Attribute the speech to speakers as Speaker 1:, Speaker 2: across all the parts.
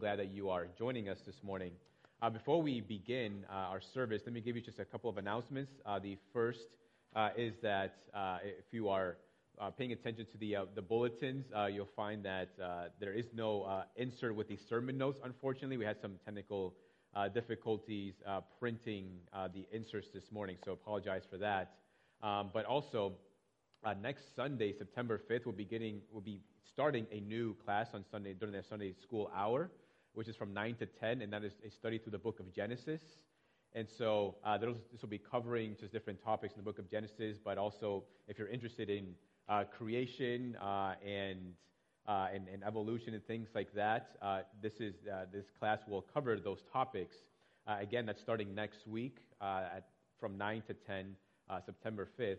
Speaker 1: glad that you are joining us this morning. Uh, before we begin uh, our service, let me give you just a couple of announcements. Uh, the first uh, is that uh, if you are uh, paying attention to the, the bulletins, you'll find that there is no insert with the sermon notes, unfortunately. We had some technical difficulties printing the inserts this morning, so apologize for that. Um, but also, next Sunday, September 5th, we'll be, getting, we'll be starting a new class on Sunday during the Sunday school hour which is from 9 to 10, and that is a study through the book of Genesis. And so uh, this will be covering just different topics in the book of Genesis, but also if you're interested in uh, creation uh, and, uh, and, and, evolution and things like that, uh, this, is, uh, this class will cover those topics. again, that's starting next week at, from 9 to 10, September 5th.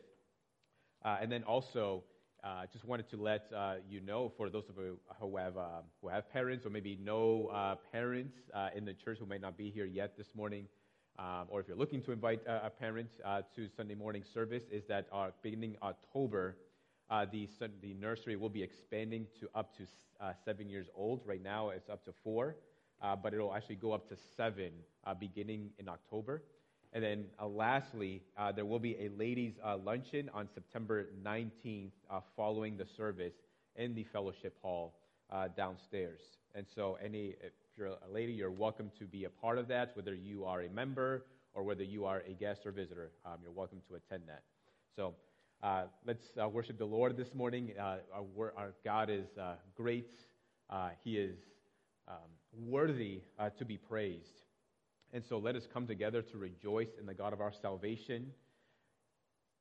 Speaker 1: and then also, uh, just wanted to let uh, you know, for those of you who have, uh, who have parents or maybe no uh, parents uh, in the church who may not be here yet this morning, um, or if you're looking to invite a parent uh, to Sunday morning service, is that beginning October, the, the nursery will be expanding to up to seven years old. Right now, it's up to four, but it'll actually go up to seven beginning in October. And then uh, lastly, uh, there will be a ladies' uh, luncheon on September 19th uh, following the service in the fellowship hall uh, downstairs. And so, any, if you're a lady, you're welcome to be a part of that, whether you are a member or whether you are a guest or visitor. Um, you're welcome to attend that. So, uh, let's worship the Lord this morning. Our, our, God is great, He is um, worthy to be praised. And so let us come together to rejoice in the God of our salvation.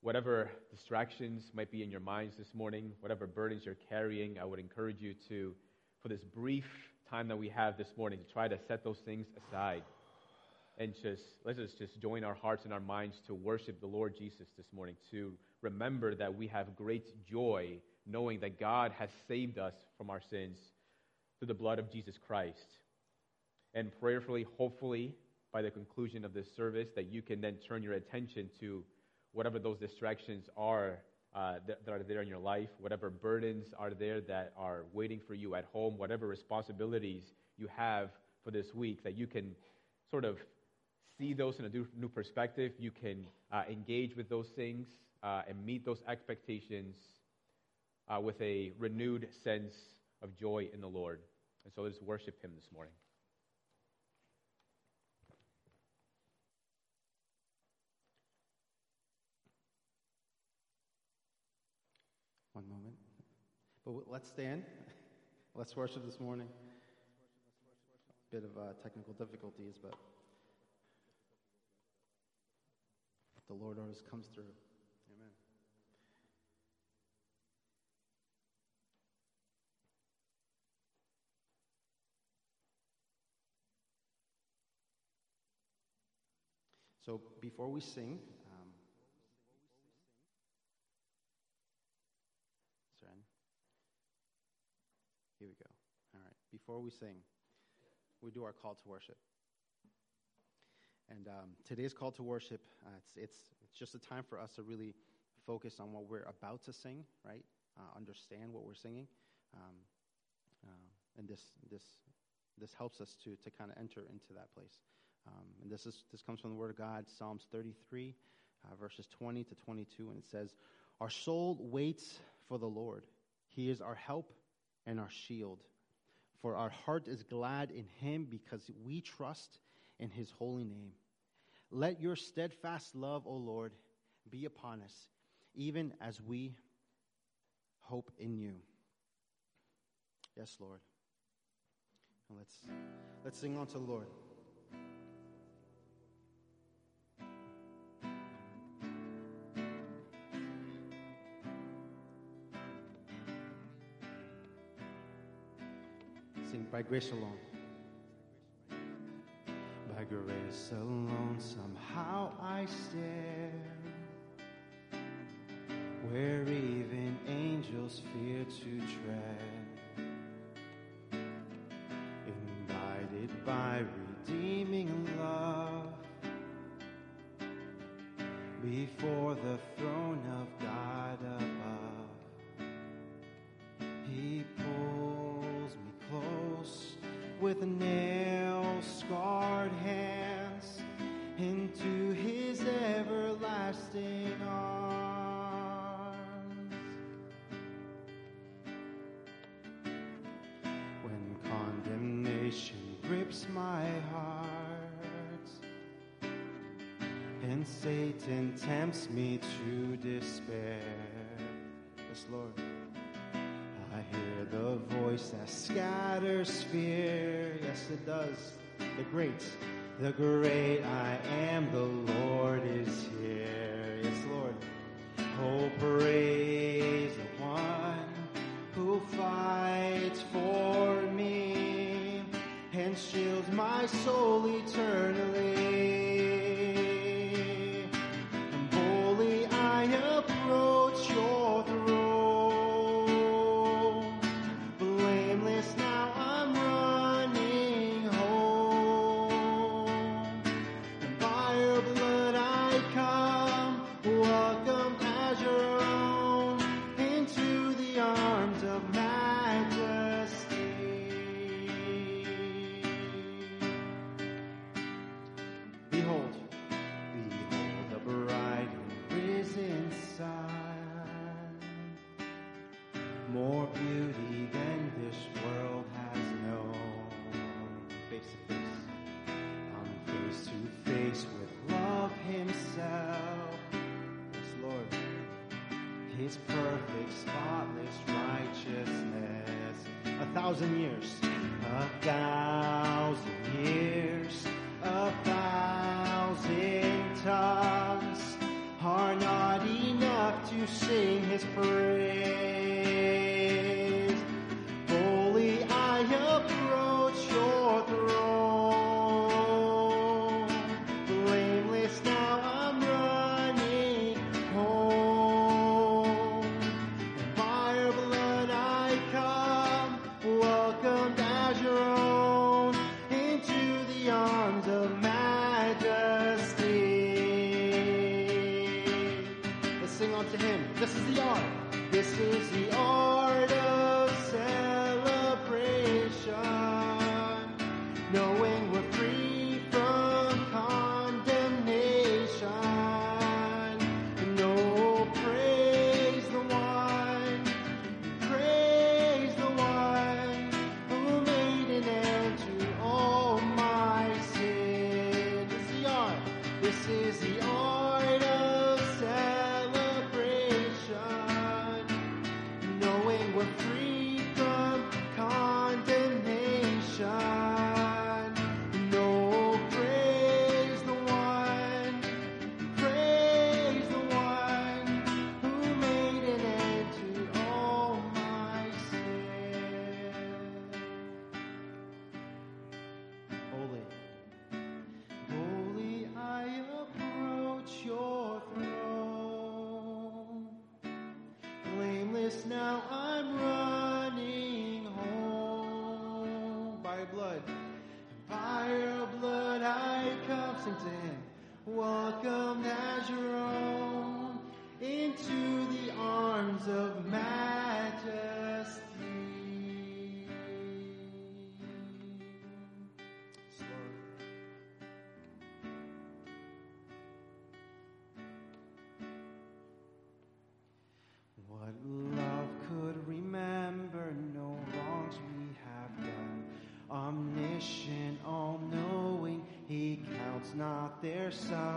Speaker 1: Whatever distractions might be in your minds this morning, whatever burdens you're carrying, I would encourage you to, for this brief time that we have this morning, to try to set those things aside. And just let us just join our hearts and our minds to worship the Lord Jesus this morning, to remember that we have great joy knowing that God has saved us from our sins through the blood of Jesus Christ. And prayerfully, hopefully, by the conclusion of this service that you can then turn your attention to whatever those distractions are uh, that, that, are there in your life, whatever burdens are there that are waiting for you at home, whatever responsibilities you have for this week, that you can sort of see those in a new perspective. You can uh, engage with those things uh, and meet those expectations uh, with a renewed sense of joy in the Lord. And so let's worship Him this morning.
Speaker 2: One moment. But let's stand. Let's worship this morning. A Bit of uh, technical difficulties, but the Lord always comes through. Amen. So before we sing, Here we go. All right. Before we sing, we do our call to worship. And um, today's call to worship, uh, it's, it's, it's just a time for us to really focus on what we're about to sing, right? Uh, understand what we're singing. Um, uh, and this, this, this helps us to, to kind of enter into that place. Um, and this, is, this comes from the Word of God, Psalms 33, uh, verses 20 to 22. And it says, Our soul waits for the Lord, He is our help and our shield. For our heart is glad in him because we trust in his holy name. Let your steadfast love, O Lord, be upon us, even as we hope in you. Yes, Lord. And let's let's sing on to the Lord. By grace alone. By grace alone, somehow I stand where even angels fear to tread. Invited by redeeming love before the throne with nail scarred hands into his everlasting arms. When condemnation grips my heart and Satan tempts me to despair. Yes, Lord voice that scatters fear. Yes, it does. The great, the great I am, the Lord is here. This is the art. This is the art. side.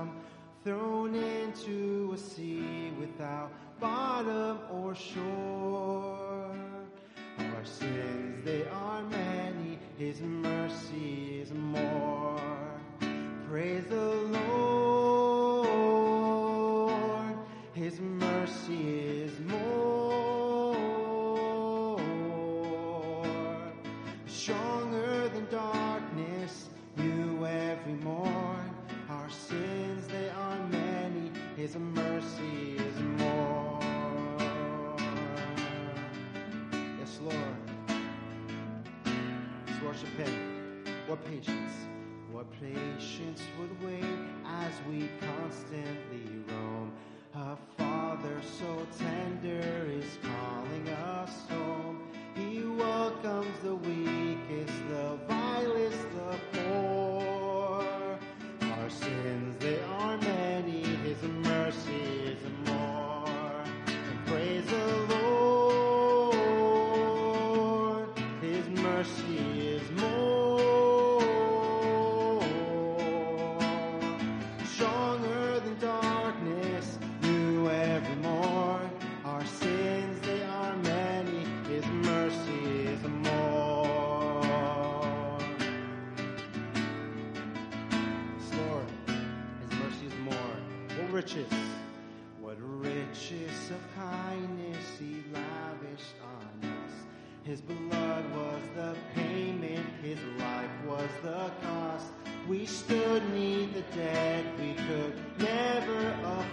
Speaker 2: What patience, what patience would wait as we constantly roam. A Father so tender is calling us home. He welcomes the weakest, the vilest, the poor. Our sins, they are many, His mercy We stood neath the dead we could never afford.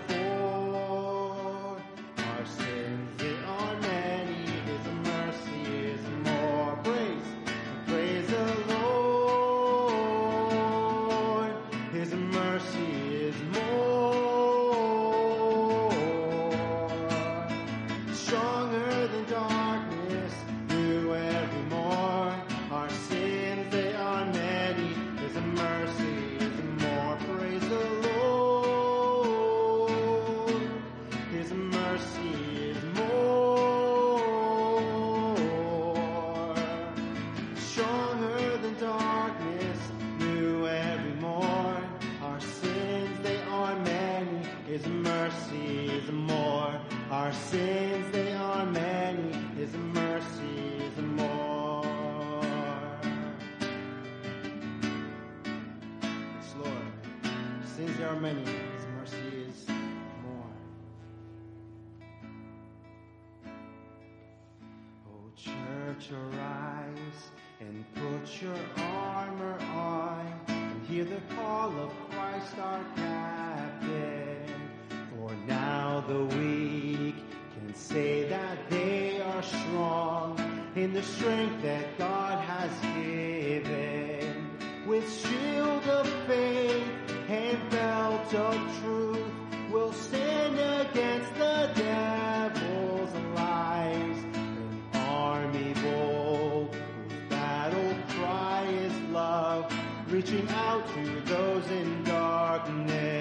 Speaker 2: Strong in the strength that God has given. With shield of faith and belt of truth, we'll stand against the devil's lies. An army bold, whose battle cry is love, reaching out to those in darkness.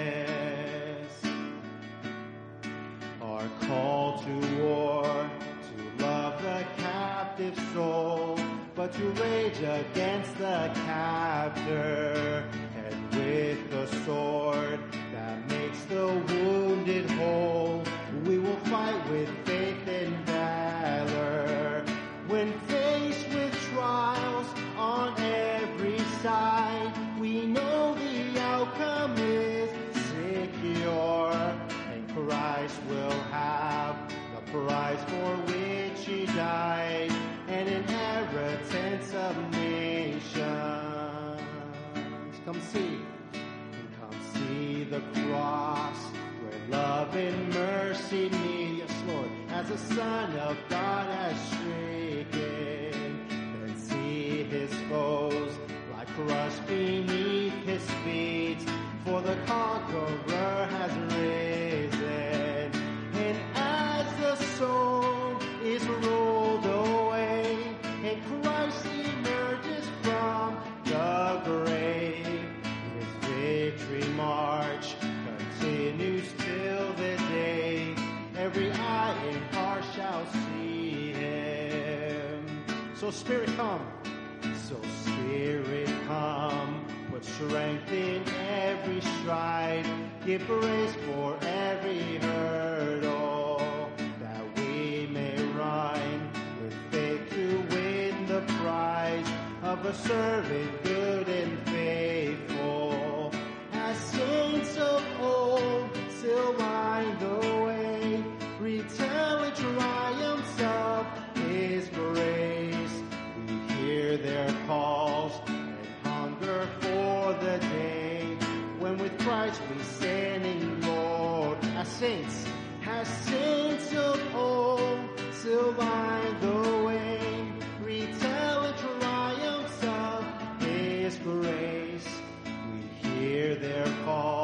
Speaker 2: Our call to war, captive soul, but to rage against the captor, and with the sword that makes the wounded whole, we will fight with faith and valor. When faced with trials on every side, we know the outcome is secure, and Christ will have the prize for which the cross where love and mercy meet. Yes, Lord, as the Son of God has stricken. Then see his foes like crushed beneath his feet. For the conqueror has risen. And as the soul is rolled away, and Christ emerges from the grave, march continues till the day every eye and heart shall see him. So Spirit come, so Spirit come, put strength in every stride, give grace for every hurdle, that we may run with faith to win the prize of a servant good and of old still line the way, retelling triumphs of His grace. We hear their calls and hunger for the day when with Christ we stand in glory. As saints, as saints of old still line the way, retelling triumphs of His grace. We hear their for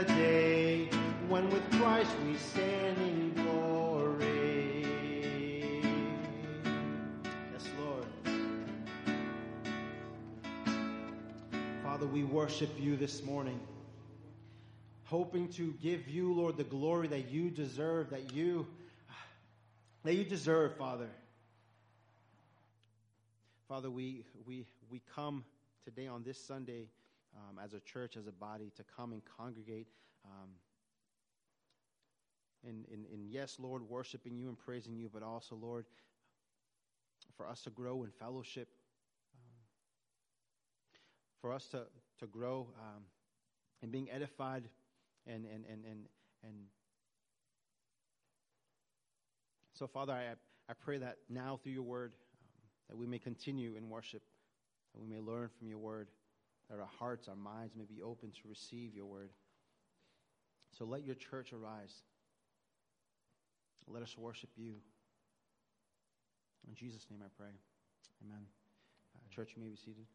Speaker 2: the day when with Christ we stand in glory. Yes, Lord. Father, we worship you this morning, hoping to give you, Lord, the glory that you deserve, that you that you deserve, Father. Father, we, we, we come today on this Sunday um, as a church, as a body, to come and congregate. Um, and, and, and yes, Lord, worshiping you and praising you, but also, Lord, for us to grow in fellowship, um, for us to, to grow um, in being edified and, and, and, and, and so, Father, I, I pray that now through your word, um, that we may continue in worship, that we may learn from your word, that our hearts, our minds may be open to receive your word. So let your church arise. Let us worship you. In Jesus' name I pray. Amen. Uh, church, you may be seated.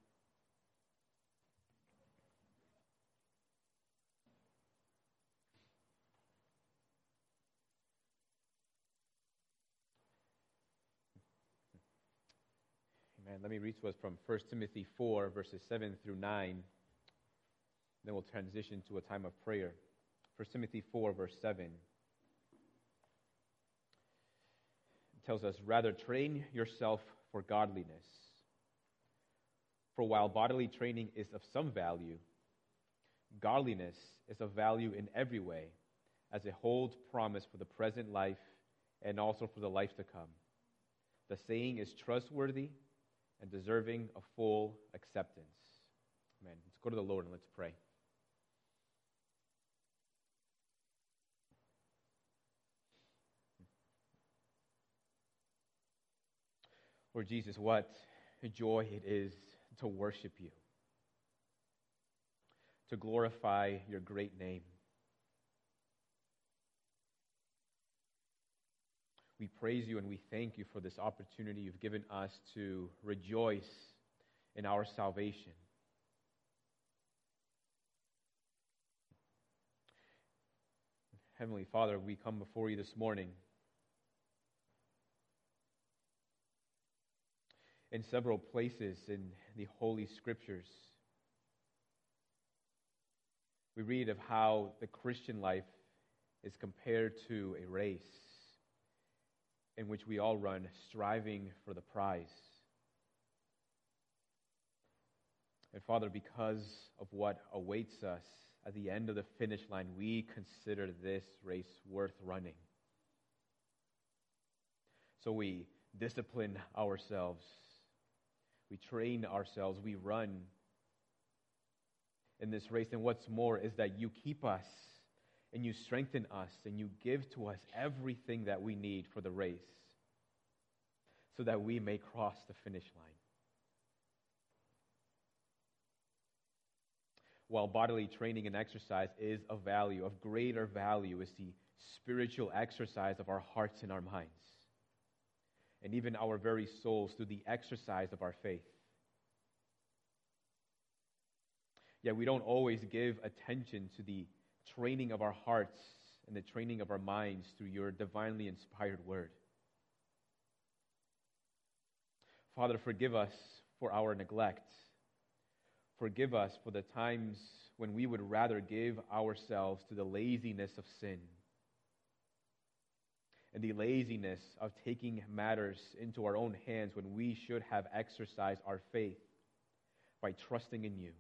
Speaker 1: Amen. Let me read to us from 1 Timothy 4, verses 7 through 9. Then we'll transition to a time of prayer. 1 Timothy 4, verse 7. tells us, Rather, train yourself for godliness. For while bodily training is of some value, godliness is of value in every way, as it holds promise for the present life and also for the life to come. The saying is trustworthy and deserving of full acceptance. Amen. Let's go to the Lord and let's pray. Lord Jesus, what joy it is to worship you, to glorify your great name. We praise you and we thank you for this opportunity you've given us to rejoice in our salvation. Heavenly Father, we come before you this morning in several places in the Holy Scriptures. We read of how the Christian life is compared to a race in which we all run, striving for the prize. And Father, because of what awaits us at the end of the finish line, we consider this race worth running. So we discipline ourselves we train ourselves, we run in this race. And what's more is that you keep us and you strengthen us and you give to us everything that we need for the race so that we may cross the finish line. While bodily training and exercise is of value, of greater value is the spiritual exercise of our hearts and our minds and even our very souls through the exercise of our faith. Yet we don't always give attention to the training of our hearts and the training of our minds through your divinely inspired word. Father, forgive us for our neglect. Forgive us for the times when we would rather give ourselves to the laziness of sin and the laziness of taking matters into our own hands when we should have exercised our faith by trusting in you.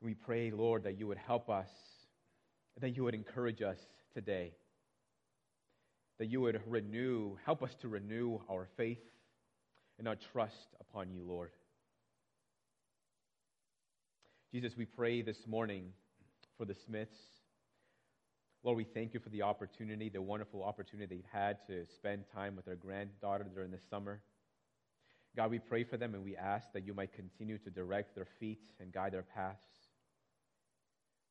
Speaker 1: We pray, Lord, that you would help us, that you would encourage us today, that you would renew, help us to renew our faith and our trust upon you, Lord. Jesus, we pray this morning for the Smiths. Lord, we thank you for the opportunity, the wonderful opportunity they've had to spend time with their granddaughter during the summer. God, we pray for them and we ask that you might continue to direct their feet and guide their paths.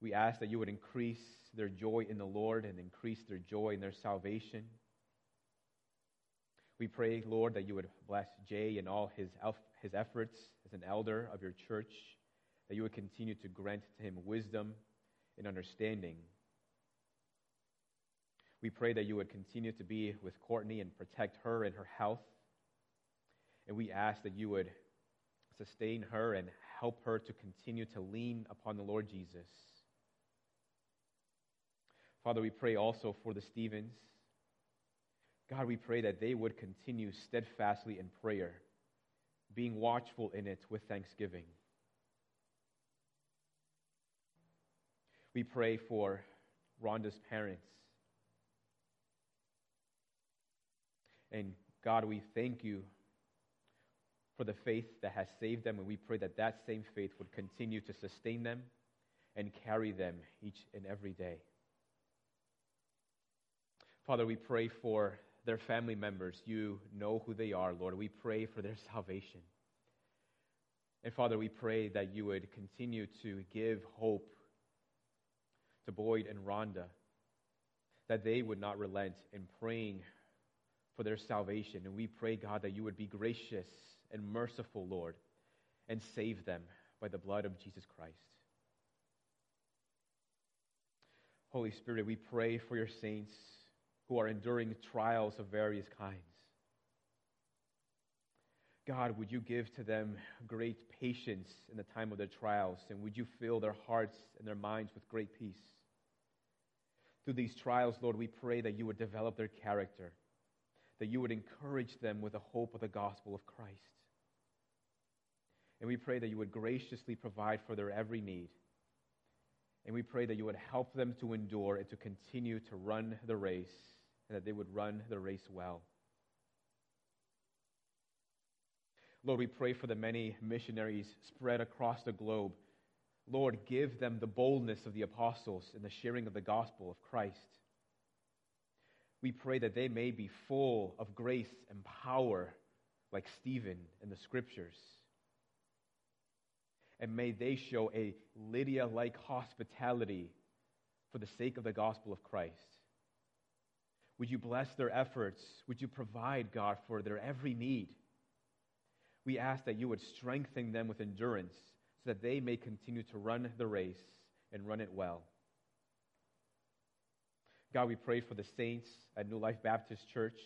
Speaker 1: We ask that you would increase their joy in the Lord and increase their joy in their salvation. We pray, Lord, that you would bless Jay and all his, his efforts as an elder of your church, that you would continue to grant to him wisdom and understanding. We pray that you would continue to be with Courtney and protect her and her health. And we ask that you would sustain her and help her to continue to lean upon the Lord Jesus. Father, we pray also for the Stevens. God, we pray that they would continue steadfastly in prayer, being watchful in it with thanksgiving. We pray for Rhonda's parents. And God, we thank you for the faith that has saved them, and we pray that that same faith would continue to sustain them and carry them each and every day. Father, we pray for their family members. You know who they are, Lord. We pray for their salvation. And Father, we pray that you would continue to give hope to Boyd and Rhonda, that they would not relent in praying for their salvation. And we pray, God, that you would be gracious and merciful, Lord, and save them by the blood of Jesus Christ. Holy Spirit, we pray for your saints who are enduring trials of various kinds. God, would you give to them great patience in the time of their trials, and would you fill their hearts and their minds with great peace? Through these trials, Lord, we pray that you would develop their character, that you would encourage them with the hope of the gospel of Christ. And we pray that you would graciously provide for their every need. And we pray that you would help them to endure and to continue to run the race and that they would run the race well. Lord, we pray for the many missionaries spread across the globe. Lord, give them the boldness of the apostles in the sharing of the gospel of Christ. We pray that they may be full of grace and power like Stephen in the scriptures. And may they show a Lydia like hospitality for the sake of the gospel of Christ. Would you bless their efforts? Would you provide, God, for their every need? We ask that you would strengthen them with endurance so that they may continue to run the race and run it well. God, we pray for the saints at New Life Baptist Church.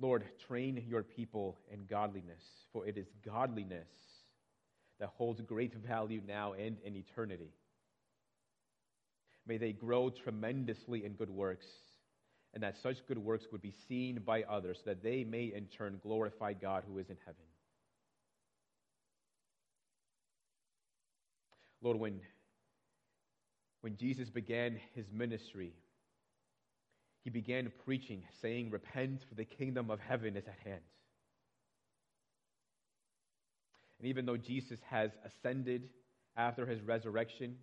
Speaker 1: Lord, train your people in godliness, for it is godliness that holds great value now and in eternity. May they grow tremendously in good works and that such good works would be seen by others, so that they may in turn glorify God who is in heaven. Lord, when, when Jesus began his ministry, he began preaching, saying, Repent, for the kingdom of heaven is at hand. And even though Jesus has ascended after his resurrection,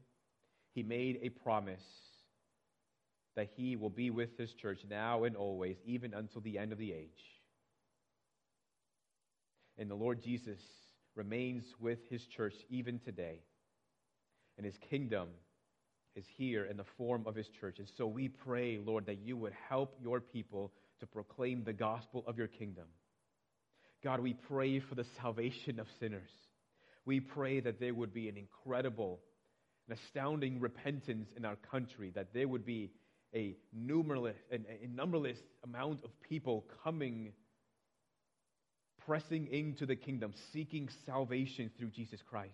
Speaker 1: he made a promise that he will be with his church now and always, even until the end of the age. And the Lord Jesus remains with his church even today. And his kingdom is here in the form of his church. And so we pray, Lord, that you would help your people to proclaim the gospel of your kingdom. God, we pray for the salvation of sinners. We pray that there would be an incredible, an astounding repentance in our country, that there would be a numerous, a numberless amount of people coming, pressing into the kingdom, seeking salvation through Jesus Christ.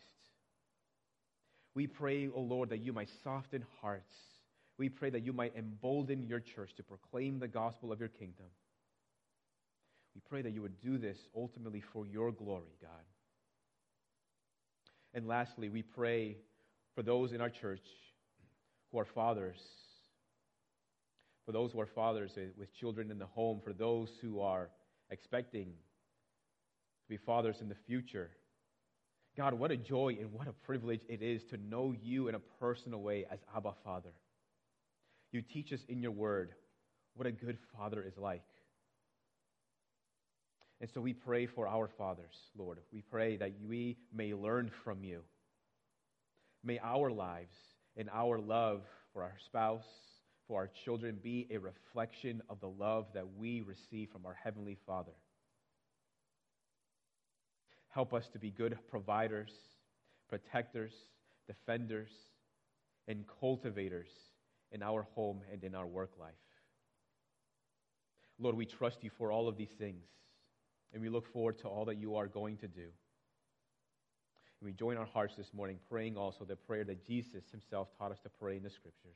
Speaker 1: We pray, O oh Lord, that you might soften hearts. We pray that you might embolden your church to proclaim the gospel of your kingdom. We pray that you would do this ultimately for your glory, God. And lastly, we pray for those in our church who are fathers for those who are fathers eh, with children in the home, for those who are expecting to be fathers in the future. God, what a joy and what a privilege it is to know you in a personal way as Abba Father. You teach us in your word what a good father is like. And so we pray for our fathers, Lord. We pray that we may learn from you. May our lives and our love for our spouse, for our children be a reflection of the love that we receive from our Heavenly Father. Help us to be good providers, protectors, defenders, and cultivators in our home and in our work life. Lord, we trust you for all of these things. and we look forward to all that you are going to do. And we join our hearts this morning praying also the prayer that Jesus himself taught us to pray in the scriptures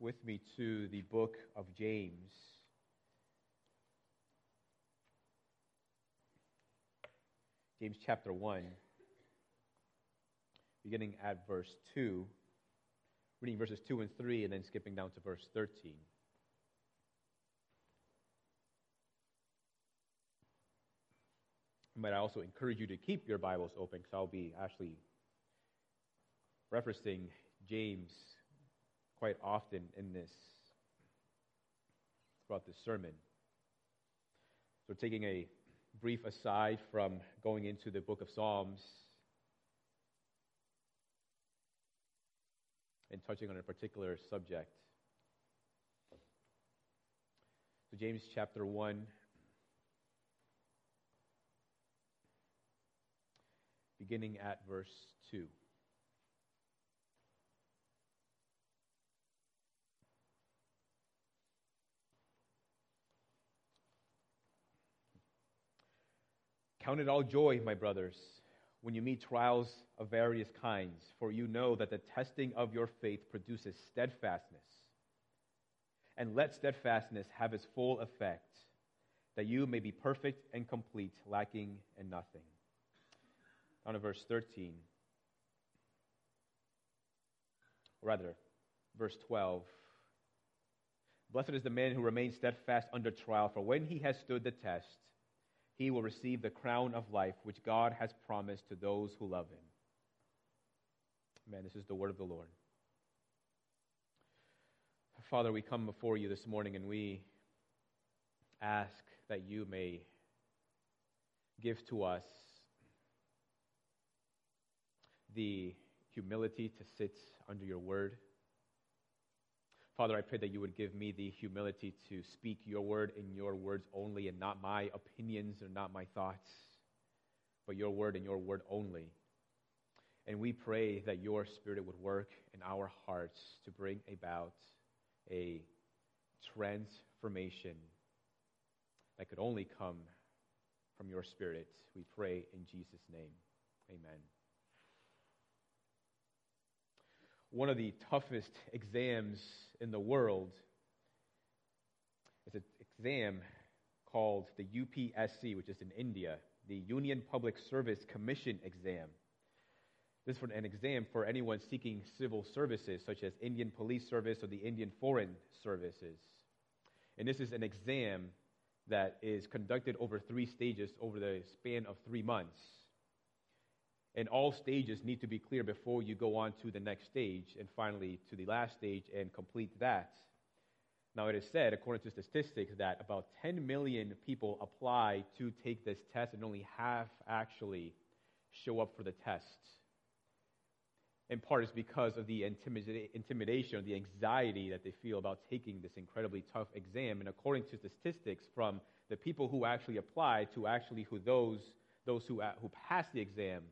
Speaker 1: with me to the book of James. James chapter 1, beginning at verse 2, reading verses 2 and 3, and then skipping down to verse 13. But I also encourage you to keep your Bibles open because I'll be actually referencing James quite often in this, throughout this sermon. So, taking a brief aside from going into the book of Psalms and touching on a particular subject. So, James chapter 1. Beginning at verse 2. Count it all joy, my brothers, when you meet trials of various kinds, for you know that the testing of your faith produces steadfastness. And let steadfastness have its full effect, that you may be perfect and complete, lacking in nothing. On to verse 13. Or rather, verse 12. Blessed is the man who remains steadfast under trial, for when he has stood the test, he will receive the crown of life which God has promised to those who love him. Amen. This is the word of the Lord. Father, we come before you this morning and we ask that you may give to us the humility to sit under your word Father, I pray that you would give me the humility to speak your word in your words only and not my opinions or not my thoughts, but your word and your word only. And we pray that your spirit would work in our hearts to bring about a transformation that could only come from your spirit. We pray in Jesus' name. Amen. One of the toughest exams in the world is an exam called the UPSC, which is in India, the Union Public Service Commission exam. This is an exam for anyone seeking civil services, such as Indian Police Service or the Indian Foreign Services. And this is an exam that is conducted over three stages over the span of three months and all stages need to be clear before you go on to the next stage and finally to the last stage and complete that. Now, it is said, according to statistics, that about 10 million people apply to take this test and only half actually show up for the test. In part, it's because of the intimidation or the anxiety that they feel about taking this incredibly tough exam. And according to statistics from the people who actually apply to actually who those, those who, who pass the exam,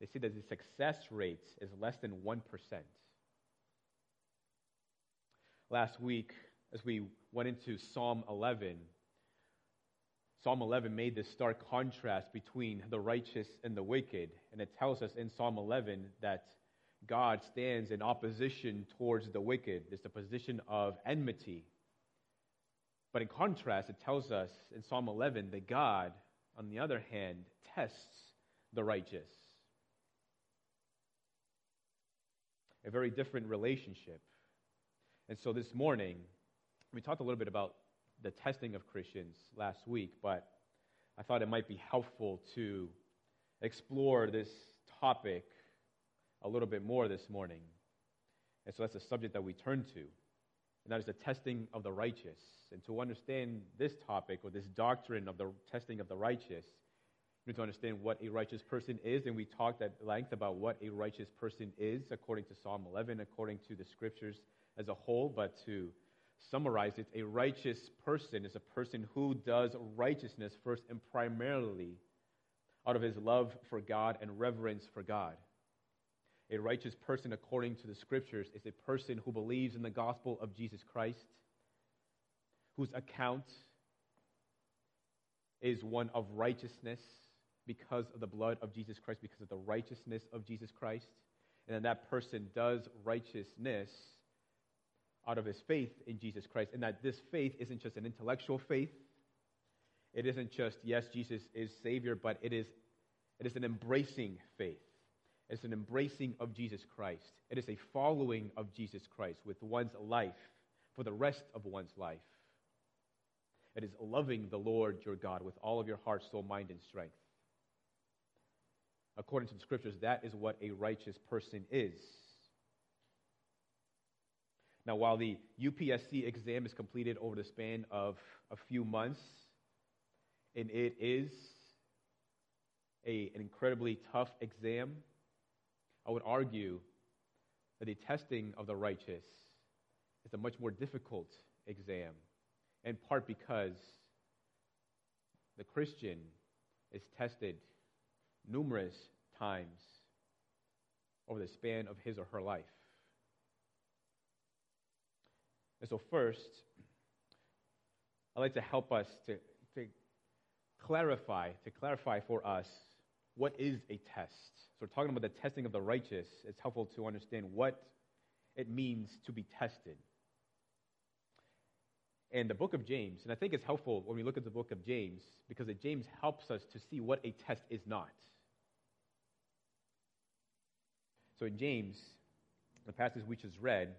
Speaker 1: they say that the success rate is less than 1%. Last week, as we went into Psalm 11, Psalm 11 made this stark contrast between the righteous and the wicked. And it tells us in Psalm 11 that God stands in opposition towards the wicked. It's a position of enmity. But in contrast, it tells us in Psalm 11 that God, on the other hand, tests the righteous. A very different relationship. And so this morning, we talked a little bit about the testing of Christians last week, but I thought it might be helpful to explore this topic a little bit more this morning. And so that's the subject that we turn to, and that is the testing of the righteous. And to understand this topic or this doctrine of the testing of the righteous, We need to understand what a righteous person is, and we talked at length about what a righteous person is according to Psalm 11, according to the scriptures as a whole. But to summarize it, a righteous person is a person who does righteousness first and primarily out of his love for God and reverence for God. A righteous person, according to the scriptures, is a person who believes in the gospel of Jesus Christ, whose account is one of righteousness because of the blood of Jesus Christ, because of the righteousness of Jesus Christ. And then that person does righteousness out of his faith in Jesus Christ. And that this faith isn't just an intellectual faith. It isn't just, yes, Jesus is Savior, but it is, it is an embracing faith. It's an embracing of Jesus Christ. It is a following of Jesus Christ with one's life for the rest of one's life. It is loving the Lord your God with all of your heart, soul, mind, and strength. According to the scriptures, that is what a righteous person is. Now, while the UPSC exam is completed over the span of a few months, and it is a, an incredibly tough exam, I would argue that the testing of the righteous is a much more difficult exam, in part because the Christian is tested numerous times over the span of his or her life. And so, first, I'd like to help us to, to clarify, to clarify for us what is a test. So, we're talking about the testing of the righteous. It's helpful to understand what it means to be tested. And the book of James, and I think it's helpful when we look at the book of James because James helps us to see what a test is not. So in James, the passage we just read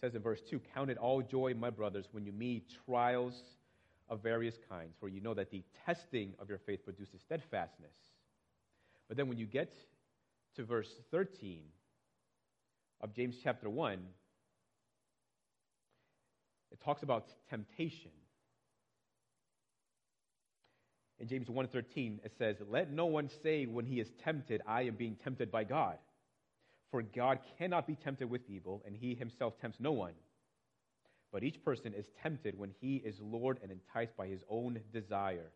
Speaker 1: says in verse 2 Count it all joy, my brothers, when you meet trials of various kinds, for you know that the testing of your faith produces steadfastness. But then when you get to verse 13 of James chapter 1, it talks about temptation. In James 1:13 it says, "Let no one say when he is tempted, I am being tempted by God." For God cannot be tempted with evil, and he himself tempts no one. But each person is tempted when he is lured and enticed by his own desire.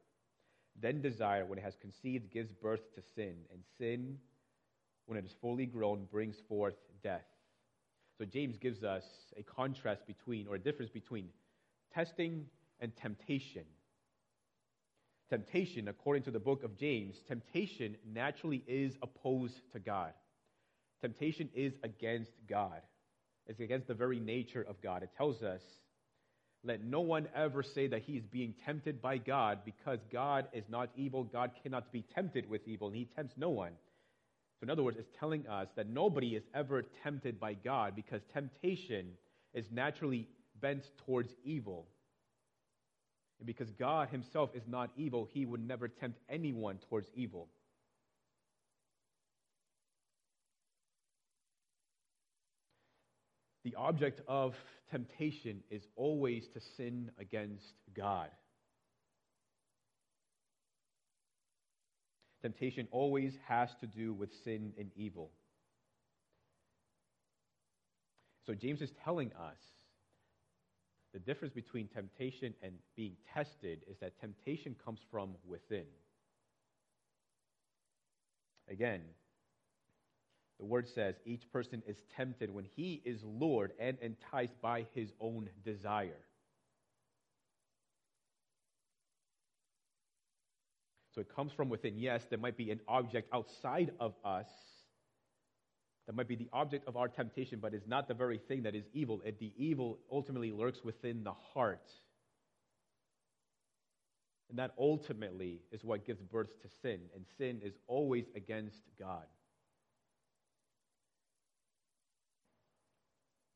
Speaker 1: Then desire, when it has conceived, gives birth to sin, and sin, when it is fully grown, brings forth death. So James gives us a contrast between, or a difference between, testing and temptation. Temptation, according to the book of James, temptation naturally is opposed to God. Temptation is against God, it's against the very nature of God. It tells us, let no one ever say that he is being tempted by God because God is not evil. God cannot be tempted with evil, and he tempts no one. So, in other words, it's telling us that nobody is ever tempted by God because temptation is naturally bent towards evil. And because God himself is not evil, he would never tempt anyone towards evil. The object of temptation is always to sin against God. Temptation always has to do with sin and evil. So James is telling us the difference between temptation and being tested is that temptation comes from within. Again, the word says each person is tempted when he is lured and enticed by his own desire. So it comes from within. Yes, there might be an object outside of us that might be the object of our temptation, but it's not the very thing that is evil. It, the evil ultimately lurks within the heart. And that ultimately is what gives birth to sin. And sin is always against God.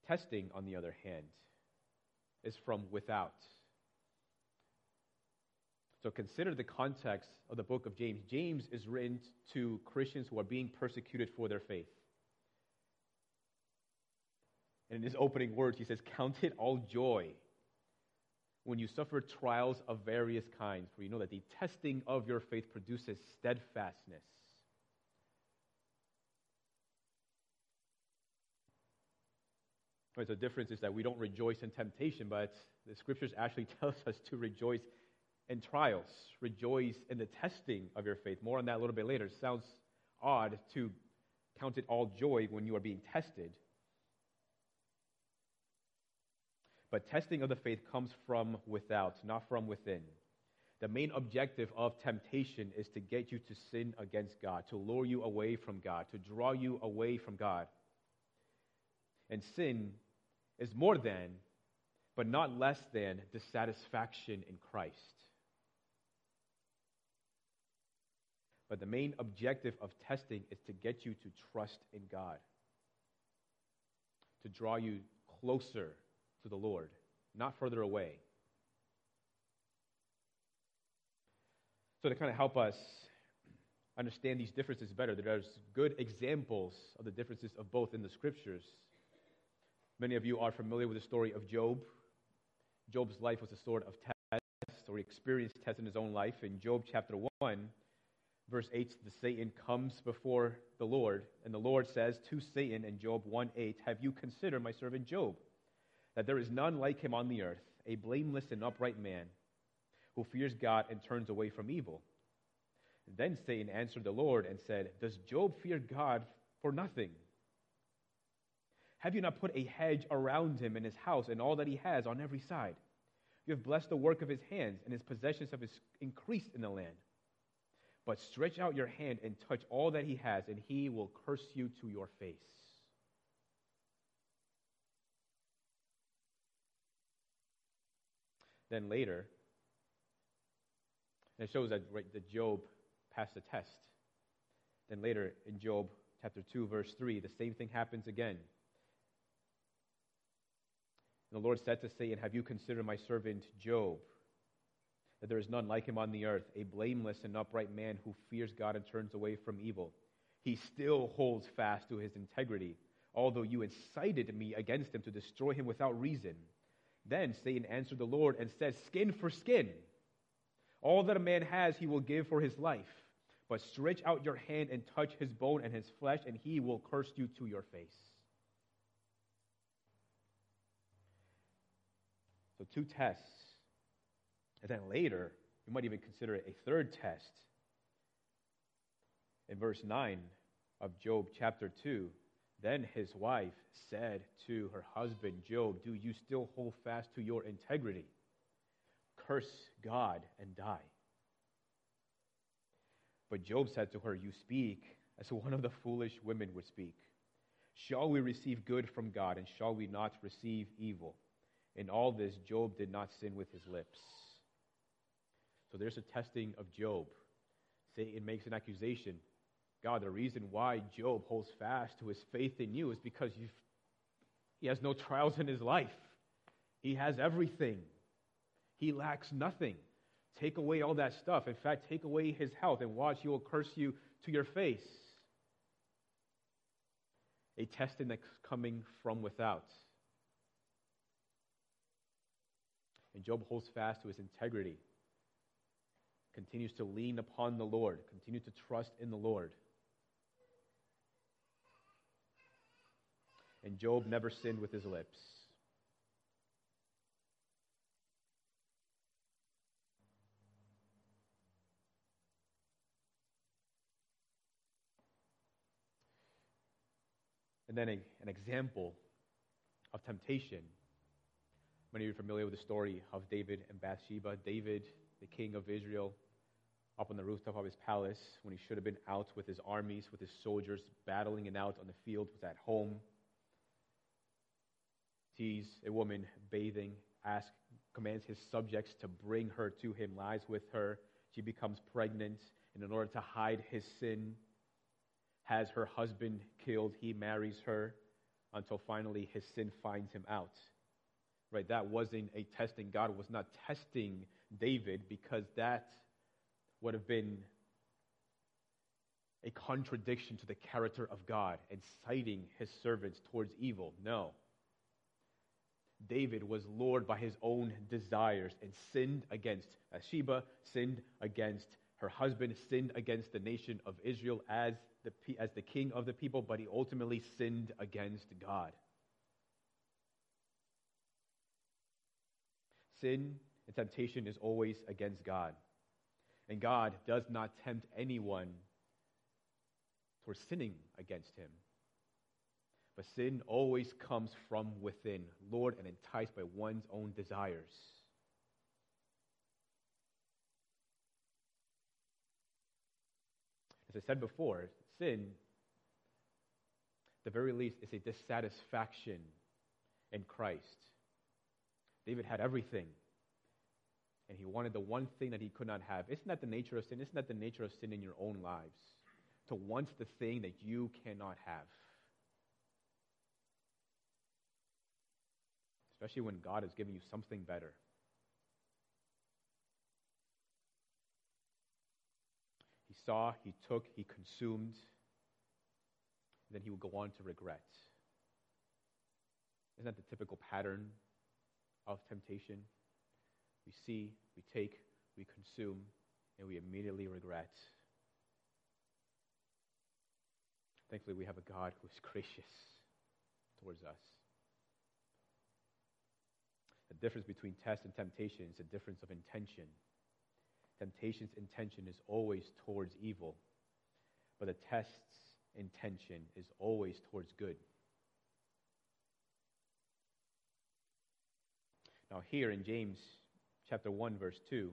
Speaker 1: Testing, on the other hand, is from without. So consider the context of the book of James. James is written to Christians who are being persecuted for their faith. And in his opening words, he says, Count it all joy when you suffer trials of various kinds, for you know that the testing of your faith produces steadfastness. Right, the difference is that we don't rejoice in temptation, but the scriptures actually tells us to rejoice in trials, rejoice in the testing of your faith. More on that a little bit later. It sounds odd to count it all joy when you are being tested. But testing of the faith comes from without, not from within. The main objective of temptation is to get you to sin against God, to lure you away from God, to draw you away from God. And sin is more than, but not less than, dissatisfaction in Christ. But the main objective of testing is to get you to trust in God, to draw you closer to the Lord, not further away. So, to kind of help us understand these differences better, there's good examples of the differences of both in the scriptures. Many of you are familiar with the story of Job. Job's life was a sort of test, or he experienced tests in his own life. In Job chapter 1, verse 8, the Satan comes before the Lord, and the Lord says to Satan in Job 1 8, Have you considered my servant Job? that there is none like him on the earth, a blameless and upright man who fears God and turns away from evil. Then Satan answered the Lord and said, Does Job fear God for nothing? Have you not put a hedge around him and his house and all that he has on every side? You have blessed the work of his hands, and his possessions have increased in the land. But stretch out your hand and touch all that he has, and he will curse you to your face. Then later, and it shows that, right, that Job passed the test. Then later in Job chapter 2, verse 3, the same thing happens again. And the Lord said to Satan, Have you considered my servant Job? That there is none like him on the earth, a blameless and upright man who fears God and turns away from evil. He still holds fast to his integrity, although you incited me against him to destroy him without reason. Then Satan answered the Lord and said, Skin for skin. All that a man has, he will give for his life. But stretch out your hand and touch his bone and his flesh, and he will curse you to your face. So, two tests. And then later, you might even consider it a third test. In verse 9 of Job chapter 2, then his wife said to her husband Job, Do you still hold fast to your integrity? Curse God and die. But Job said to her, You speak as one of the foolish women would speak. Shall we receive good from God, and shall we not receive evil? In all this, Job did not sin with his lips. So there's a testing of Job. Satan makes an accusation God, the reason why Job holds fast to his faith in you is because he has no trials in his life. He has everything, he lacks nothing. Take away all that stuff. In fact, take away his health and watch, he will curse you to your face. A testing that's coming from without. And Job holds fast to his integrity, continues to lean upon the Lord, continue to trust in the Lord. and Job never sinned with his lips. And then a, an example of temptation. Many of you are familiar with the story of David and Bathsheba. David, the king of Israel, up on the rooftop of his palace when he should have been out with his armies, with his soldiers, battling it out on the field, was at home sees a woman bathing, asks, commands his subjects to bring her to him, lies with her. She becomes pregnant, and in order to hide his sin, has her husband killed. He marries her until finally his sin finds him out. Right? That wasn't a testing. God was not testing David because that would have been a contradiction to the character of God, inciting his servants towards evil. No. David was lured by his own desires and sinned against Bathsheba, sinned against her husband, sinned against the nation of Israel as the, as the king of the people, but he ultimately sinned against God. Sin and temptation is always against God. And God does not tempt anyone towards sinning against him. But sin always comes from within, lured and enticed by one's own desires. As I said before, sin, at the very least, is a dissatisfaction in Christ. David had everything, and he wanted the one thing that he could not have. Isn't that the nature of sin? Isn't that the nature of sin in your own lives? To want the thing that you cannot have. especially when God has given you something better. He saw, he took, he consumed, then he would go on to regret. Isn't that the typical pattern of temptation? We see, we take, we consume, and we immediately regret. Thankfully, we have a God who is gracious towards us. The difference between test and temptation is a difference of intention. Temptation's intention is always towards evil, but the test's intention is always towards good. Now, here in James chapter 1, verse 2,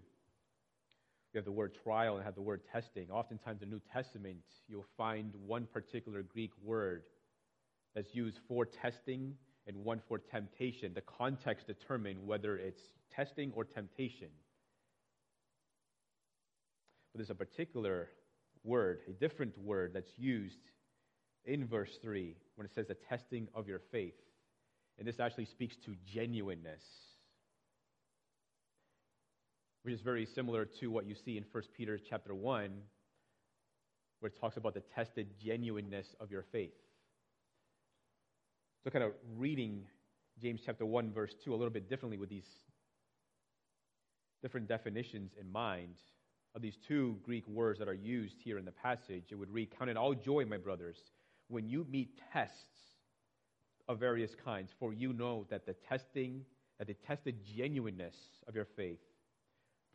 Speaker 1: we have the word trial and have the word testing. Oftentimes in the New Testament, you'll find one particular Greek word that's used for testing and one for temptation. The context determines whether it's testing or temptation. But there's a particular word, a different word that's used in verse 3 when it says the testing of your faith. And this actually speaks to genuineness, which is very similar to what you see in 1 Peter chapter 1, where it talks about the tested genuineness of your faith. So, kind of reading James chapter 1, verse 2 a little bit differently with these different definitions in mind of these two Greek words that are used here in the passage, it would read, Count it all joy, my brothers, when you meet tests of various kinds, for you know that the testing, that the tested genuineness of your faith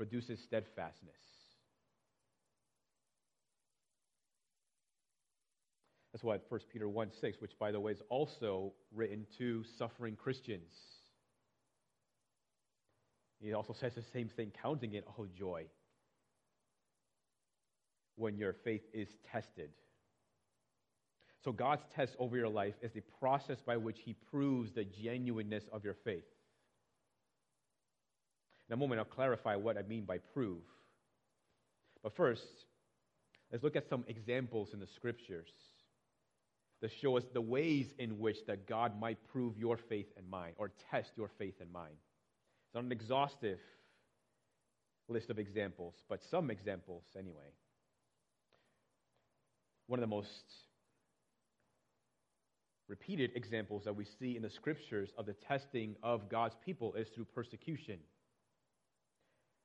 Speaker 1: produces steadfastness. That's why 1 Peter 1 6, which, by the way, is also written to suffering Christians. He also says the same thing, counting it all joy when your faith is tested. So, God's test over your life is the process by which He proves the genuineness of your faith. In a moment, I'll clarify what I mean by prove. But first, let's look at some examples in the scriptures that show us the ways in which that God might prove your faith and mine or test your faith and mine. It's not an exhaustive list of examples, but some examples anyway. One of the most repeated examples that we see in the scriptures of the testing of God's people is through persecution.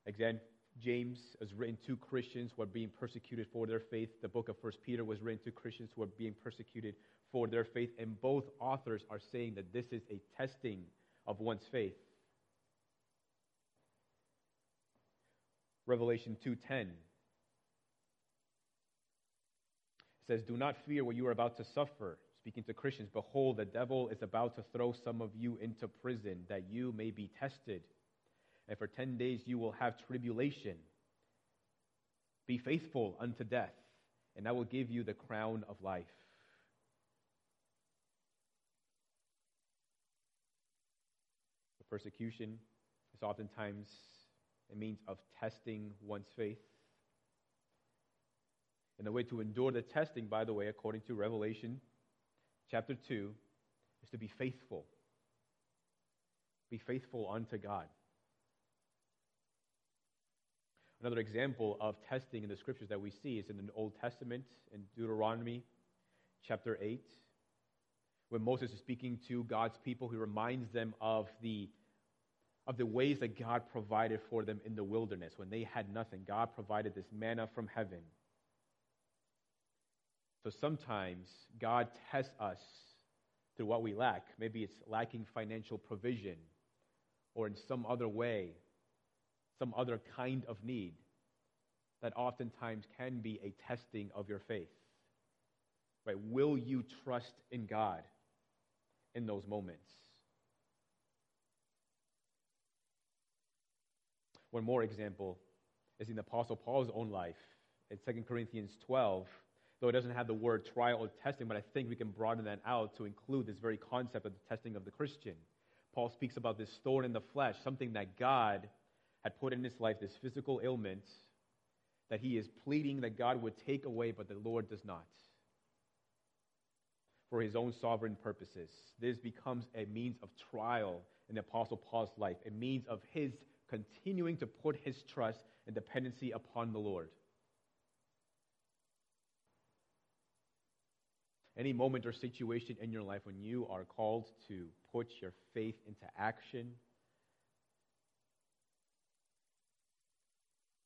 Speaker 1: Again, James is written to Christians who are being persecuted for their faith. The book of First Peter was written to Christians who are being persecuted for their faith. And both authors are saying that this is a testing of one's faith. Revelation 2:10 says, "Do not fear what you are about to suffer." Speaking to Christians, behold, the devil is about to throw some of you into prison that you may be tested and for 10 days you will have tribulation. Be faithful unto death, and I will give you the crown of life. The persecution is oftentimes a means of testing one's faith. And the way to endure the testing, by the way, according to Revelation chapter 2, is to be faithful. Be faithful unto God. Another example of testing in the scriptures that we see is in the Old Testament in Deuteronomy chapter 8, when Moses is speaking to God's people, he reminds them of the, of the ways that God provided for them in the wilderness. When they had nothing, God provided this manna from heaven. So sometimes God tests us through what we lack. Maybe it's lacking financial provision or in some other way, some other kind of need that oftentimes can be a testing of your faith. Right? Will you trust in God in those moments? One more example is in the Apostle Paul's own life. In 2 Corinthians 12, though it doesn't have the word trial or testing, but I think we can broaden that out to include this very concept of the testing of the Christian. Paul speaks about this thorn in the flesh, something that God had put in his life, this physical ailment that he is pleading that God would take away, but the Lord does not. For his own sovereign purposes. This becomes a means of trial in the Apostle Paul's life, a means of his continuing to put his trust and dependency upon the Lord. Any moment or situation in your life when you are called to put your faith into action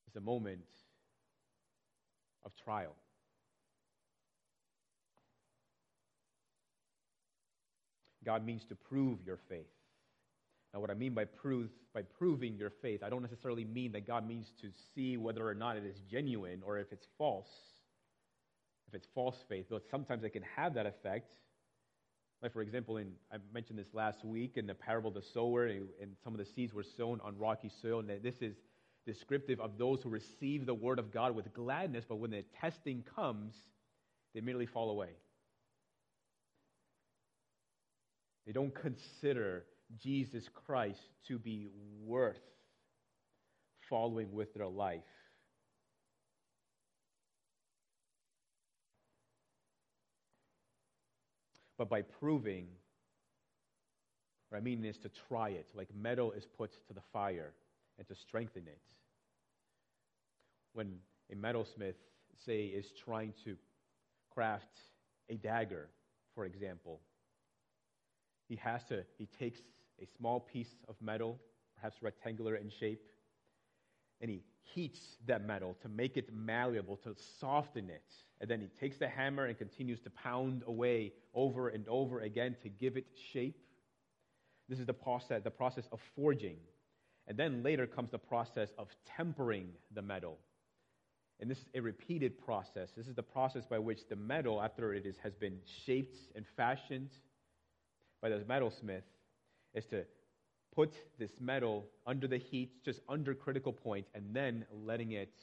Speaker 1: is a moment of trial. God means to prove your faith. Now, what I mean by, proof, by proving your faith, I don't necessarily mean that God means to see whether or not it is genuine or if it's false if it's false faith, though sometimes it can have that effect. Like, for example, in, I mentioned this last week in the parable of the sower, and, and some of the seeds were sown on rocky soil. And this is descriptive of those who receive the word of God with gladness, but when the testing comes, they immediately fall away. They don't consider Jesus Christ to be worth following with their life. but by proving, what I mean is to try it, like metal is put to the fire and to strengthen it. When a metalsmith, say, is trying to craft a dagger, for example, he has to, he takes a small piece of metal, perhaps rectangular in shape, and he heats that metal to make it malleable, to soften it. And then he takes the hammer and continues to pound away over and over again to give it shape. This is the process, the process of forging. And then later comes the process of tempering the metal. And this is a repeated process. This is the process by which the metal, after it is, has been shaped and fashioned by the metalsmith, is to put this metal under the heat, just under critical point, and then letting it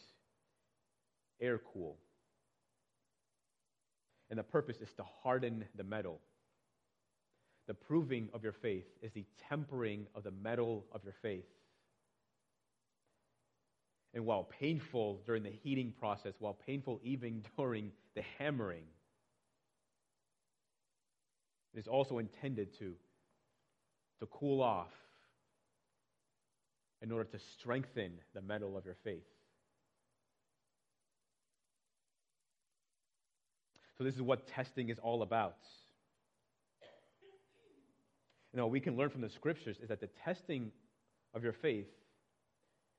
Speaker 1: air cool. And the purpose is to harden the metal. The proving of your faith is the tempering of the metal of your faith. And while painful during the heating process, while painful even during the hammering, it is also intended to, to cool off in order to strengthen the metal of your faith. So, this is what testing is all about. You know, we can learn from the scriptures is that the testing of your faith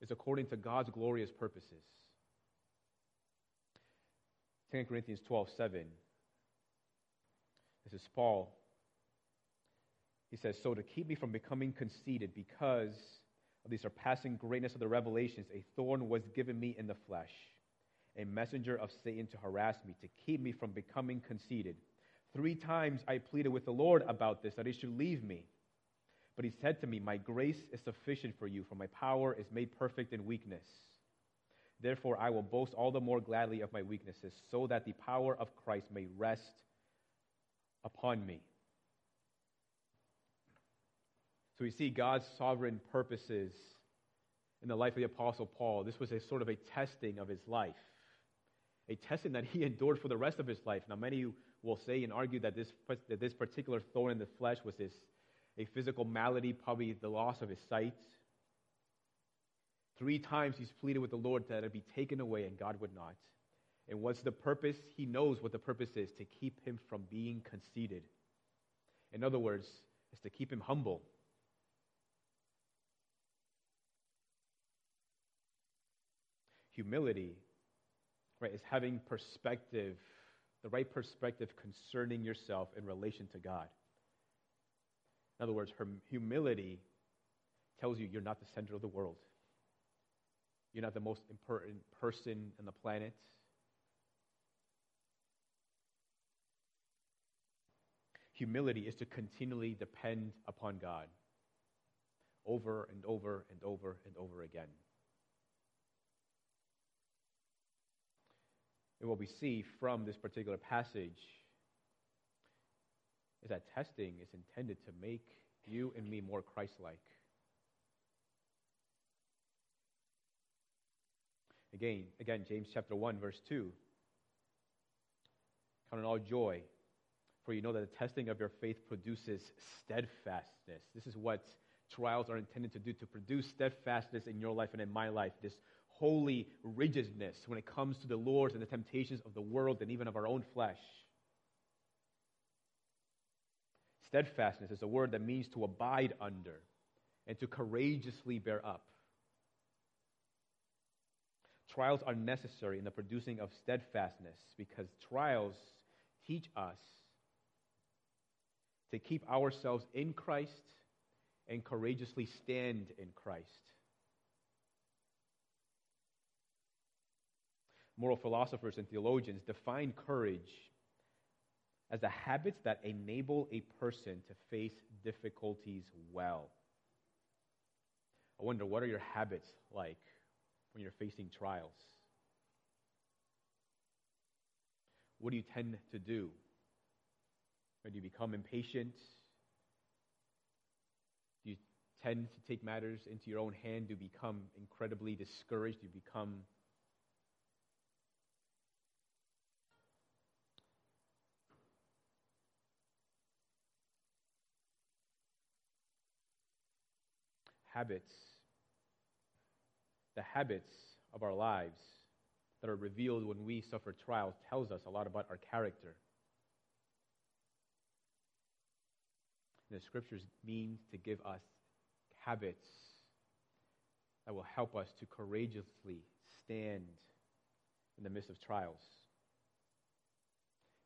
Speaker 1: is according to God's glorious purposes. 2 Corinthians 12 7. This is Paul. He says, So to keep me from becoming conceited because of the surpassing greatness of the revelations, a thorn was given me in the flesh a messenger of Satan to harass me, to keep me from becoming conceited. Three times I pleaded with the Lord about this, that he should leave me. But he said to me, My grace is sufficient for you, for my power is made perfect in weakness. Therefore, I will boast all the more gladly of my weaknesses, so that the power of Christ may rest upon me. So we see God's sovereign purposes in the life of the Apostle Paul. This was a sort of a testing of his life a testing that he endured for the rest of his life. Now, many will say and argue that this, that this particular thorn in the flesh was this, a physical malady, probably the loss of his sight. Three times he's pleaded with the Lord that it be taken away, and God would not. And what's the purpose? He knows what the purpose is to keep him from being conceited. In other words, is to keep him humble. Humility, right, is having perspective, the right perspective concerning yourself in relation to God. In other words, her humility tells you you're not the center of the world. You're not the most important person on the planet. Humility is to continually depend upon God over and over and over and over again. And what we see from this particular passage is that testing is intended to make you and me more Christ like. Again, again, James chapter 1, verse 2. Count it all joy, for you know that the testing of your faith produces steadfastness. This is what trials are intended to do to produce steadfastness in your life and in my life. This holy rigidness when it comes to the lures and the temptations of the world and even of our own flesh. Steadfastness is a word that means to abide under and to courageously bear up. Trials are necessary in the producing of steadfastness because trials teach us to keep ourselves in Christ and courageously stand in Christ. Moral philosophers and theologians define courage as the habits that enable a person to face difficulties well. I wonder, what are your habits like when you're facing trials? What do you tend to do? Or do you become impatient? Do you tend to take matters into your own hand? Do you become incredibly discouraged? Do you become habits, the habits of our lives that are revealed when we suffer trials tells us a lot about our character. The scriptures mean to give us habits that will help us to courageously stand in the midst of trials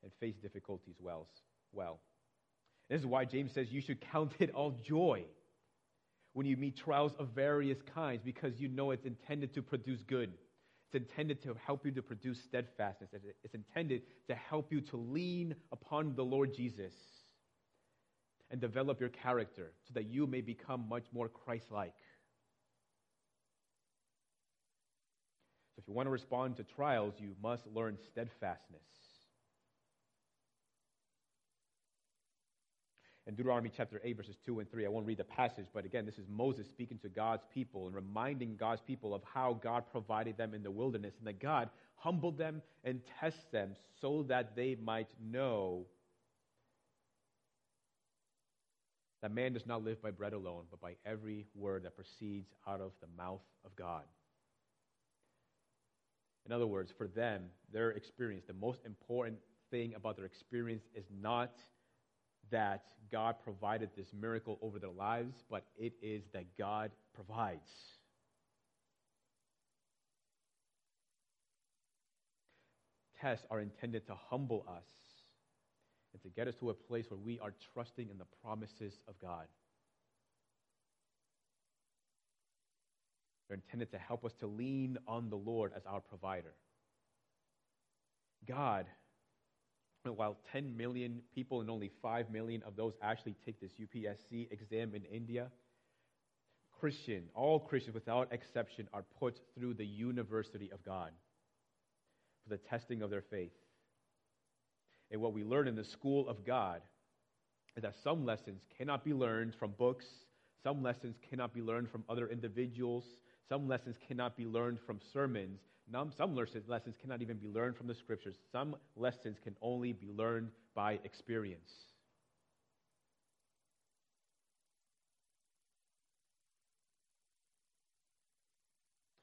Speaker 1: and face difficulties well. well. This is why James says you should count it all joy when you meet trials of various kinds because you know it's intended to produce good. It's intended to help you to produce steadfastness. It's intended to help you to lean upon the Lord Jesus and develop your character so that you may become much more Christ like. So, if you want to respond to trials, you must learn steadfastness. In Deuteronomy chapter 8, verses 2 and 3. I won't read the passage, but again, this is Moses speaking to God's people and reminding God's people of how God provided them in the wilderness and that God humbled them and tests them so that they might know that man does not live by bread alone, but by every word that proceeds out of the mouth of God. In other words, for them, their experience, the most important thing about their experience is not that God provided this miracle over their lives, but it is that God provides. Tests are intended to humble us and to get us to a place where we are trusting in the promises of God. They're intended to help us to lean on the Lord as our provider. God while 10 million people and only 5 million of those actually take this UPSC exam in India, Christian, all Christians without exception, are put through the university of God for the testing of their faith. And what we learn in the school of God is that some lessons cannot be learned from books, some lessons cannot be learned from other individuals, some lessons cannot be learned from sermons, some lessons cannot even be learned from the scriptures. Some lessons can only be learned by experience.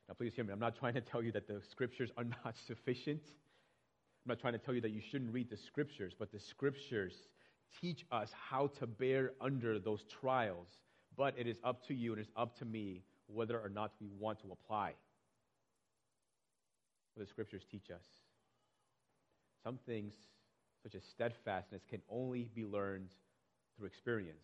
Speaker 1: Now, please hear me. I'm not trying to tell you that the scriptures are not sufficient. I'm not trying to tell you that you shouldn't read the scriptures, but the scriptures teach us how to bear under those trials, but it is up to you and it's up to me whether or not we want to apply what the scriptures teach us. Some things, such as steadfastness, can only be learned through experience.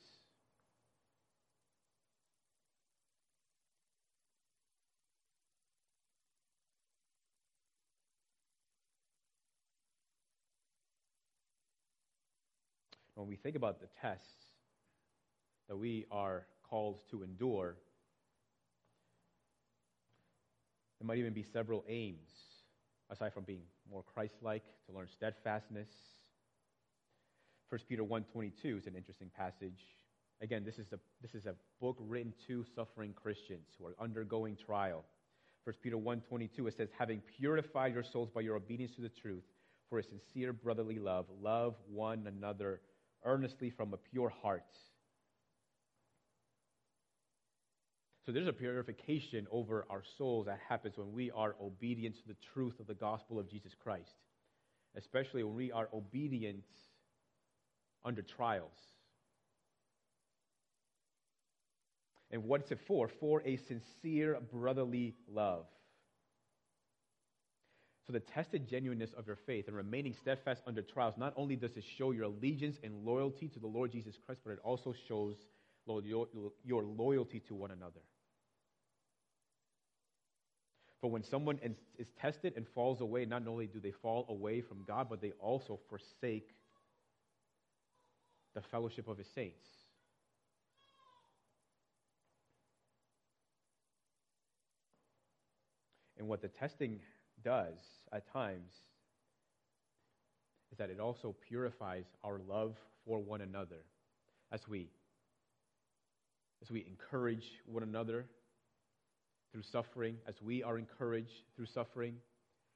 Speaker 1: When we think about the tests that we are called to endure, there might even be several aims, aside from being more Christ-like, to learn steadfastness. 1 Peter 1.22 is an interesting passage. Again, this is, a, this is a book written to suffering Christians who are undergoing trial. 1 Peter 1.22, it says, Having purified your souls by your obedience to the truth, for a sincere brotherly love, love one another earnestly from a pure heart. So there's a purification over our souls that happens when we are obedient to the truth of the gospel of Jesus Christ, especially when we are obedient under trials. And what's it for? For a sincere brotherly love. So, the tested genuineness of your faith and remaining steadfast under trials, not only does it show your allegiance and loyalty to the Lord Jesus Christ, but it also shows your loyalty to one another. For when someone is tested and falls away, not only do they fall away from God, but they also forsake the fellowship of his saints. And what the testing does at times is that it also purifies our love for one another as we as we encourage one another through suffering, as we are encouraged through suffering,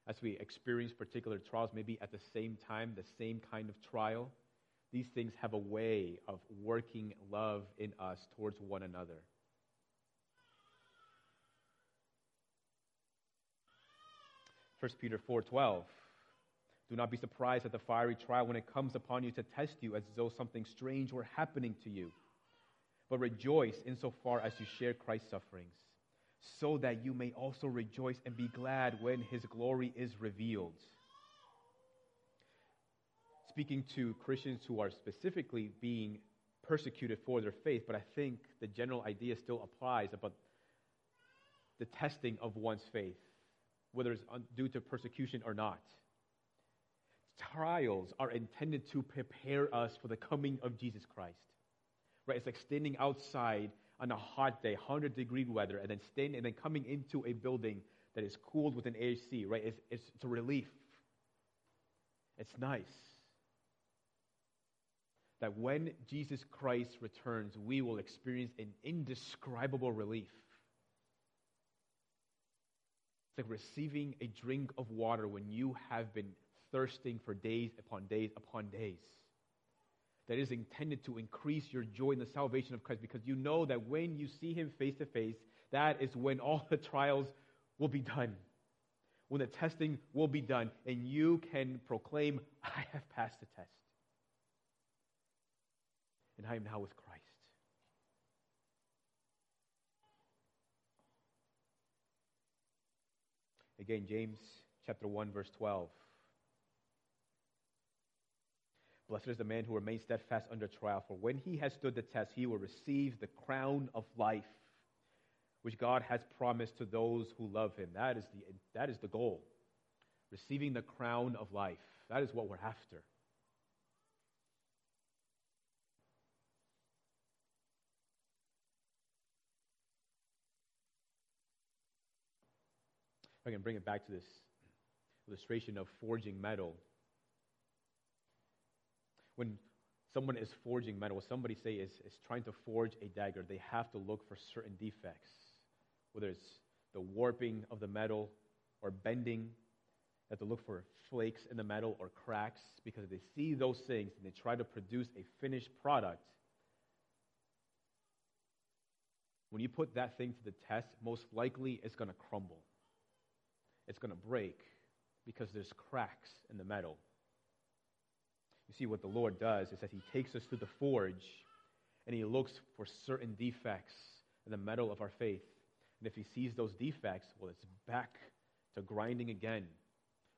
Speaker 1: as we experience particular trials, maybe at the same time, the same kind of trial, these things have a way of working love in us towards one another. 1 Peter 4:12. Do not be surprised at the fiery trial when it comes upon you to test you as though something strange were happening to you. But rejoice insofar as you share Christ's sufferings, so that you may also rejoice and be glad when his glory is revealed. Speaking to Christians who are specifically being persecuted for their faith, but I think the general idea still applies about the testing of one's faith whether it's due to persecution or not. Trials are intended to prepare us for the coming of Jesus Christ. Right? It's like standing outside on a hot day, 100 degree weather, and then standing and then coming into a building that is cooled with an AC, right? It's, it's, it's a relief. It's nice. That when Jesus Christ returns, we will experience an indescribable relief It's like receiving a drink of water when you have been thirsting for days upon days upon days. That is intended to increase your joy in the salvation of Christ because you know that when you see Him face to face, that is when all the trials will be done, when the testing will be done, and you can proclaim, I have passed the test. And I am now with Christ. Again, James chapter 1, verse 12. Blessed is the man who remains steadfast under trial, for when he has stood the test, he will receive the crown of life, which God has promised to those who love him. That is the, that is the goal. Receiving the crown of life. That is what we're after. I can bring it back to this illustration of forging metal. When someone is forging metal, somebody say is, is trying to forge a dagger, they have to look for certain defects, whether it's the warping of the metal or bending. They have to look for flakes in the metal or cracks because if they see those things and they try to produce a finished product, when you put that thing to the test, most likely it's going to crumble it's going to break because there's cracks in the metal. You see, what the Lord does is that He takes us through the forge and He looks for certain defects in the metal of our faith. And if He sees those defects, well, it's back to grinding again,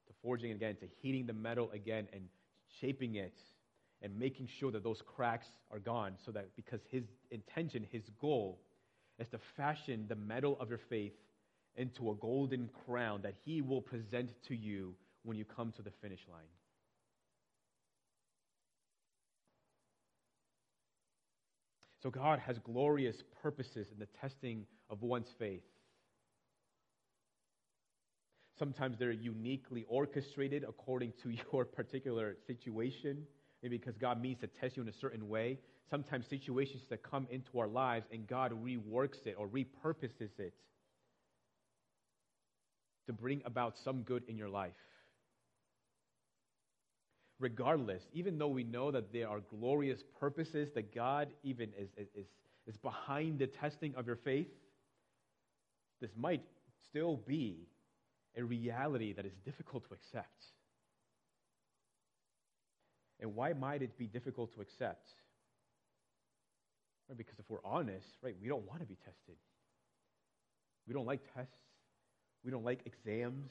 Speaker 1: to forging again, to heating the metal again and shaping it and making sure that those cracks are gone so that because His intention, His goal, is to fashion the metal of your faith into a golden crown that He will present to you when you come to the finish line. So, God has glorious purposes in the testing of one's faith. Sometimes they're uniquely orchestrated according to your particular situation, maybe because God means to test you in a certain way. Sometimes situations that come into our lives and God reworks it or repurposes it to bring about some good in your life. Regardless, even though we know that there are glorious purposes that God even is, is, is behind the testing of your faith, this might still be a reality that is difficult to accept. And why might it be difficult to accept? Right, because if we're honest, right, we don't want to be tested. We don't like tests. We don't like exams.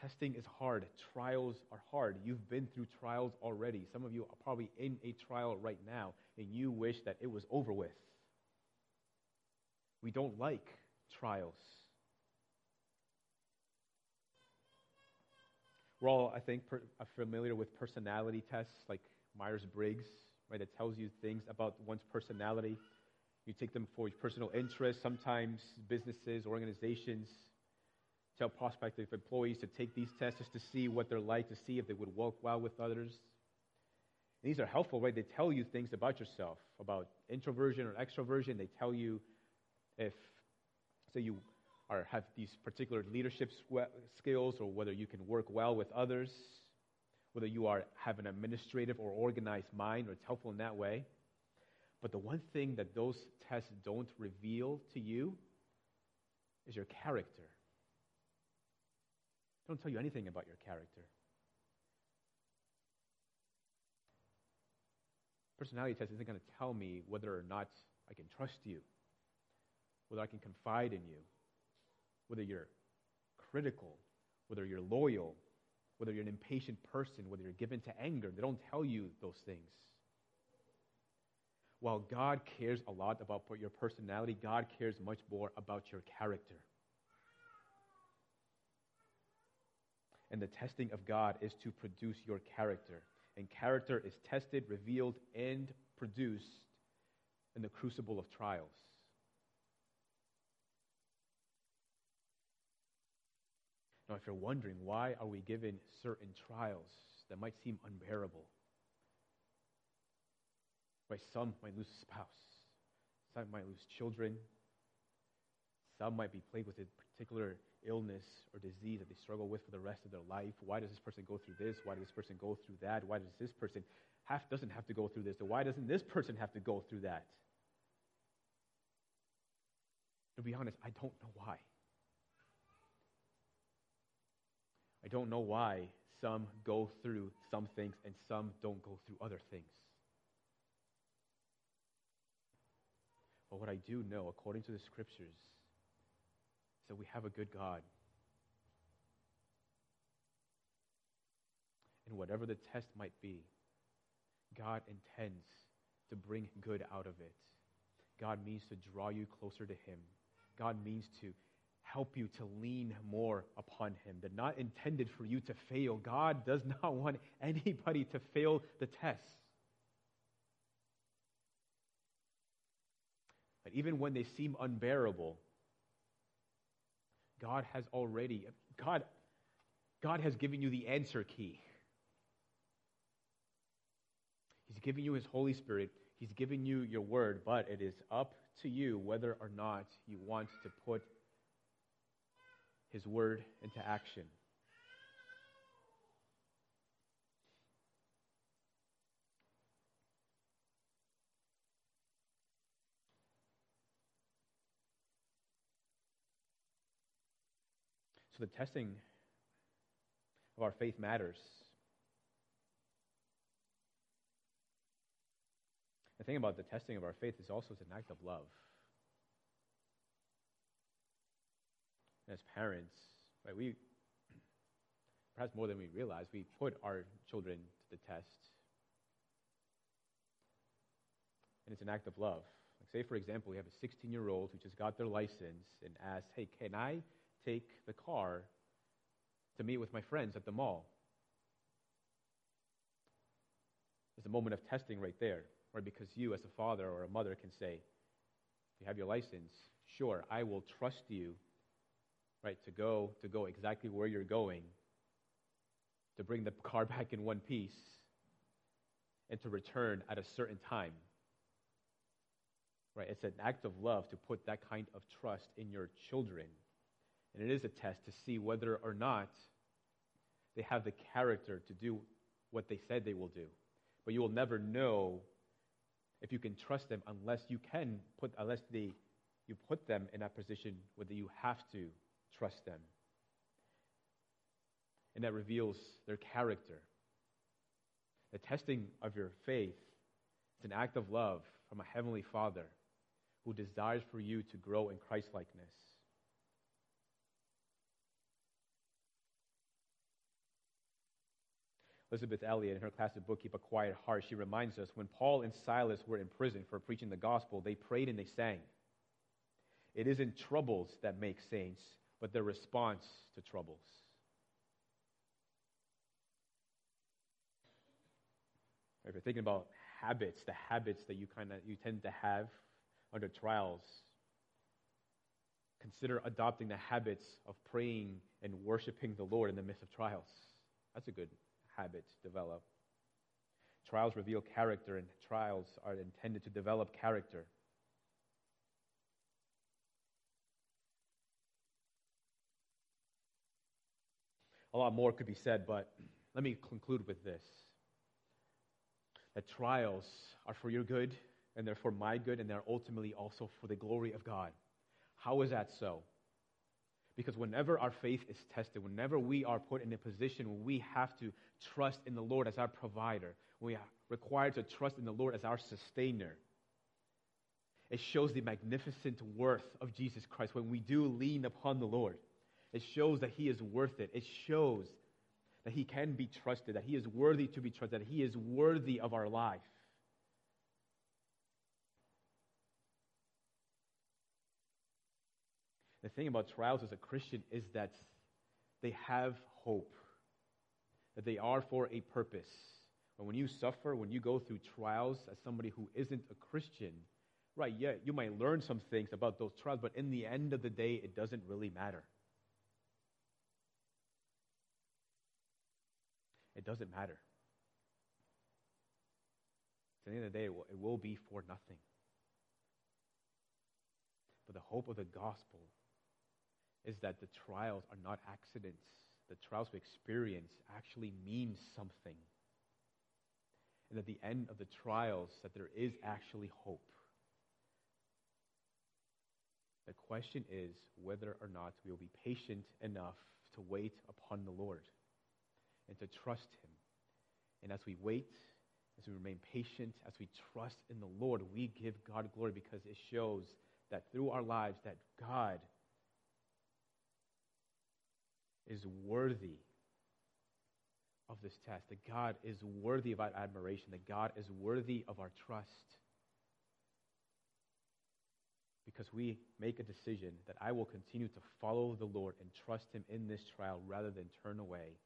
Speaker 1: Testing is hard. Trials are hard. You've been through trials already. Some of you are probably in a trial right now, and you wish that it was over with. We don't like trials. We're all, I think, per, uh, familiar with personality tests like Myers Briggs, right? It tells you things about one's personality. You take them for personal interests. Sometimes businesses, organizations tell prospective employees to take these tests just to see what they're like, to see if they would work well with others. And these are helpful, right? They tell you things about yourself, about introversion or extroversion. They tell you if, say, you are, have these particular leadership skills or whether you can work well with others, whether you are, have an administrative or organized mind, or it's helpful in that way. But the one thing that those tests don't reveal to you is your character. Don't tell you anything about your character. Personality test isn't going to tell me whether or not I can trust you, whether I can confide in you, whether you're critical, whether you're loyal, whether you're an impatient person, whether you're given to anger. They don't tell you those things. While God cares a lot about your personality, God cares much more about your character. And the testing of God is to produce your character. And character is tested, revealed, and produced in the crucible of trials. Now, if you're wondering why are we given certain trials that might seem unbearable, why Some might lose a spouse, some might lose children, some might be plagued with a particular illness or disease that they struggle with for the rest of their life. Why does this person go through this? Why does this person go through that? Why does this person have, doesn't have to go through this? Or why doesn't this person have to go through that? To be honest, I don't know why. I don't know why some go through some things and some don't go through other things. But what I do know, according to the scriptures, that we have a good God. And whatever the test might be, God intends to bring good out of it. God means to draw you closer to Him. God means to help you to lean more upon Him. They're not intended for you to fail. God does not want anybody to fail the test. But even when they seem unbearable, God has already, God, God has given you the answer key. He's given you His Holy Spirit. He's given you your word, but it is up to you whether or not you want to put his word into action. So the testing of our faith matters. The thing about the testing of our faith is also it's an act of love. And as parents, right, we, perhaps more than we realize, we put our children to the test. And it's an act of love. Like say, for example, we have a 16 year old who just got their license and asks, hey, can I take the car to meet with my friends at the mall? There's a moment of testing right there, or because you, as a father or a mother, can say, If you have your license, sure, I will trust you, right, to go to go exactly where you're going, to bring the car back in one piece, and to return at a certain time. Right? It's an act of love to put that kind of trust in your children. And it is a test to see whether or not they have the character to do what they said they will do. But you will never know if you can trust them unless you can put unless they you put them in that position whether you have to trust them. And that reveals their character. The testing of your faith is an act of love from a heavenly Father who desires for you to grow in Christlikeness. Elisabeth Elliot, in her classic book, Keep a Quiet Heart, she reminds us when Paul and Silas were in prison for preaching the gospel, they prayed and they sang. It isn't troubles that make saints, but their response to troubles. If you're thinking about habits, the habits that you kind of you tend to have under trials, consider adopting the habits of praying and worshiping the Lord in the midst of trials. That's a good habit develop. Trials reveal character, and trials are intended to develop character. A lot more could be said, but let me conclude with this that trials are for your good, and they're for my good, and they're ultimately also for the glory of God. How is that so? Because whenever our faith is tested, whenever we are put in a position where we have to trust in the Lord as our provider, we are required to trust in the Lord as our sustainer, it shows the magnificent worth of Jesus Christ when we do lean upon the Lord. It shows that He is worth it. It shows that He can be trusted, that He is worthy to be trusted, that He is worthy of our life. The thing about trials as a Christian is that they have hope, that they are for a purpose. But when you suffer, when you go through trials as somebody who isn't a Christian, right, yeah, you might learn some things about those trials, but in the end of the day, it doesn't really matter. It doesn't matter. At the end of the day, it will, it will be for nothing. But the hope of the gospel is that the trials are not accidents. The trials we experience actually mean something. And at the end of the trials, that there is actually hope. The question is whether or not we will be patient enough to wait upon the Lord and to trust Him. And as we wait, as we remain patient, as we trust in the Lord, we give God glory because it shows that through our lives that God is worthy of this test, that God is worthy of our admiration, that God is worthy of our trust. Because we make a decision that I will continue to follow the Lord and trust Him in this trial rather than turn away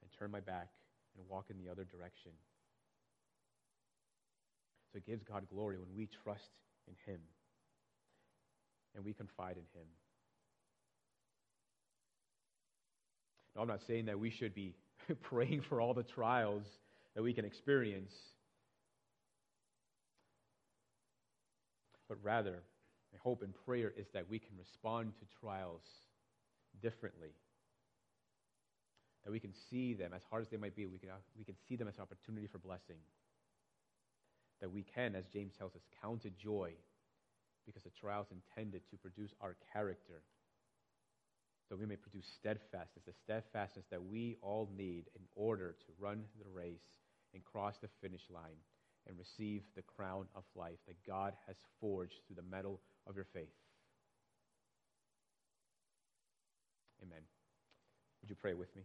Speaker 1: and turn my back and walk in the other direction. So it gives God glory when we trust in Him and we confide in Him. I'm not saying that we should be praying for all the trials that we can experience, but rather, my hope and prayer is that we can respond to trials differently. That we can see them, as hard as they might be, we can, uh, we can see them as an opportunity for blessing. That we can, as James tells us, count it joy because the trials intended to produce our character that we may produce steadfastness, the steadfastness that we all need in order to run the race and cross the finish line and receive the crown of life that God has forged through the metal of your faith. Amen. Would you pray with me?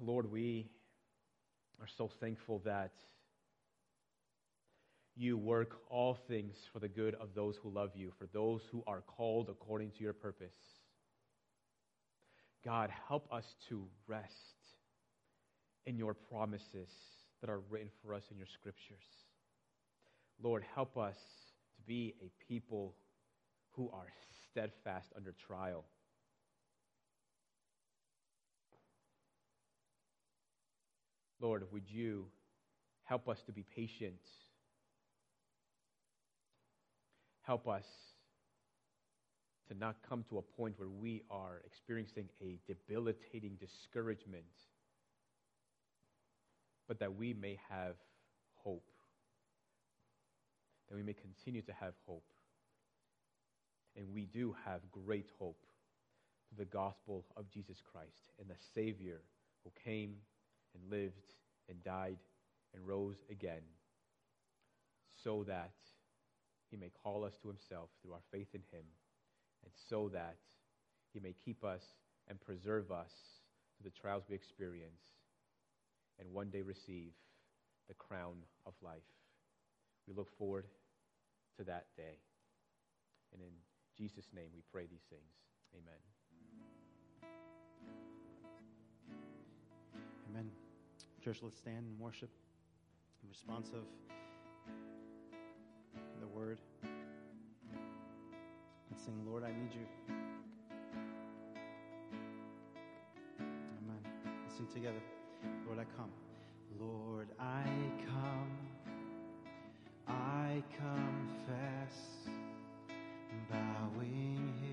Speaker 1: Lord, we are so thankful that you work all things for the good of those who love you, for those who are called according to your purpose. God, help us to rest in your promises that are written for us in your scriptures. Lord, help us to be a people who are steadfast under trial. Lord, would you help us to be patient? Help us to not come to a point where we are experiencing a debilitating discouragement, but that we may have hope, that we may continue to have hope. And we do have great hope through the gospel of Jesus Christ and the Savior who came and lived and died and rose again so that he may call us to himself through our faith in him and so that he may keep us and preserve us through the trials we experience and one day receive the crown of life. We look forward to that day. And in Jesus' name we pray these things. Amen.
Speaker 2: Amen. Church, let's stand and worship in response of word. Let's sing, Lord, I need you. Amen. Let's sing together. Lord, I come. Lord, I come. I confess. Bowing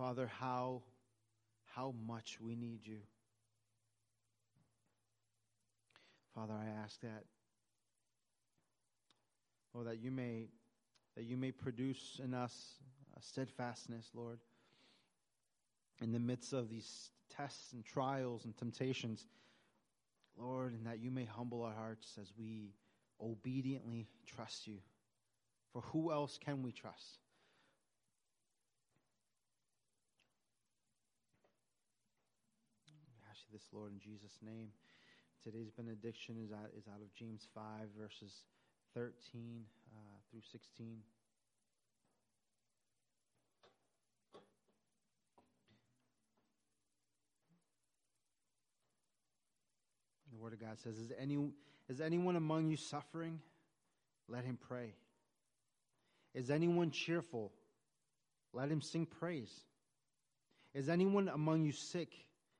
Speaker 2: Father, how, how much we need you. Father, I ask that, Lord, that you may, that you may produce in us a steadfastness, Lord, in the midst of these tests and trials and temptations, Lord, and that you may humble our hearts as we obediently trust you. For who else can we trust? This, Lord, in Jesus' name. Today's benediction is out, is out of James 5, verses 13 uh, through 16. The Word of God says, Is, any, is anyone among you suffering? Let him pray. Is anyone cheerful? Let him sing praise. Is anyone among you sick?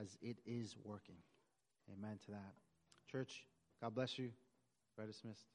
Speaker 2: as it is working. Amen to that. Church, God bless you. Brother dismissed.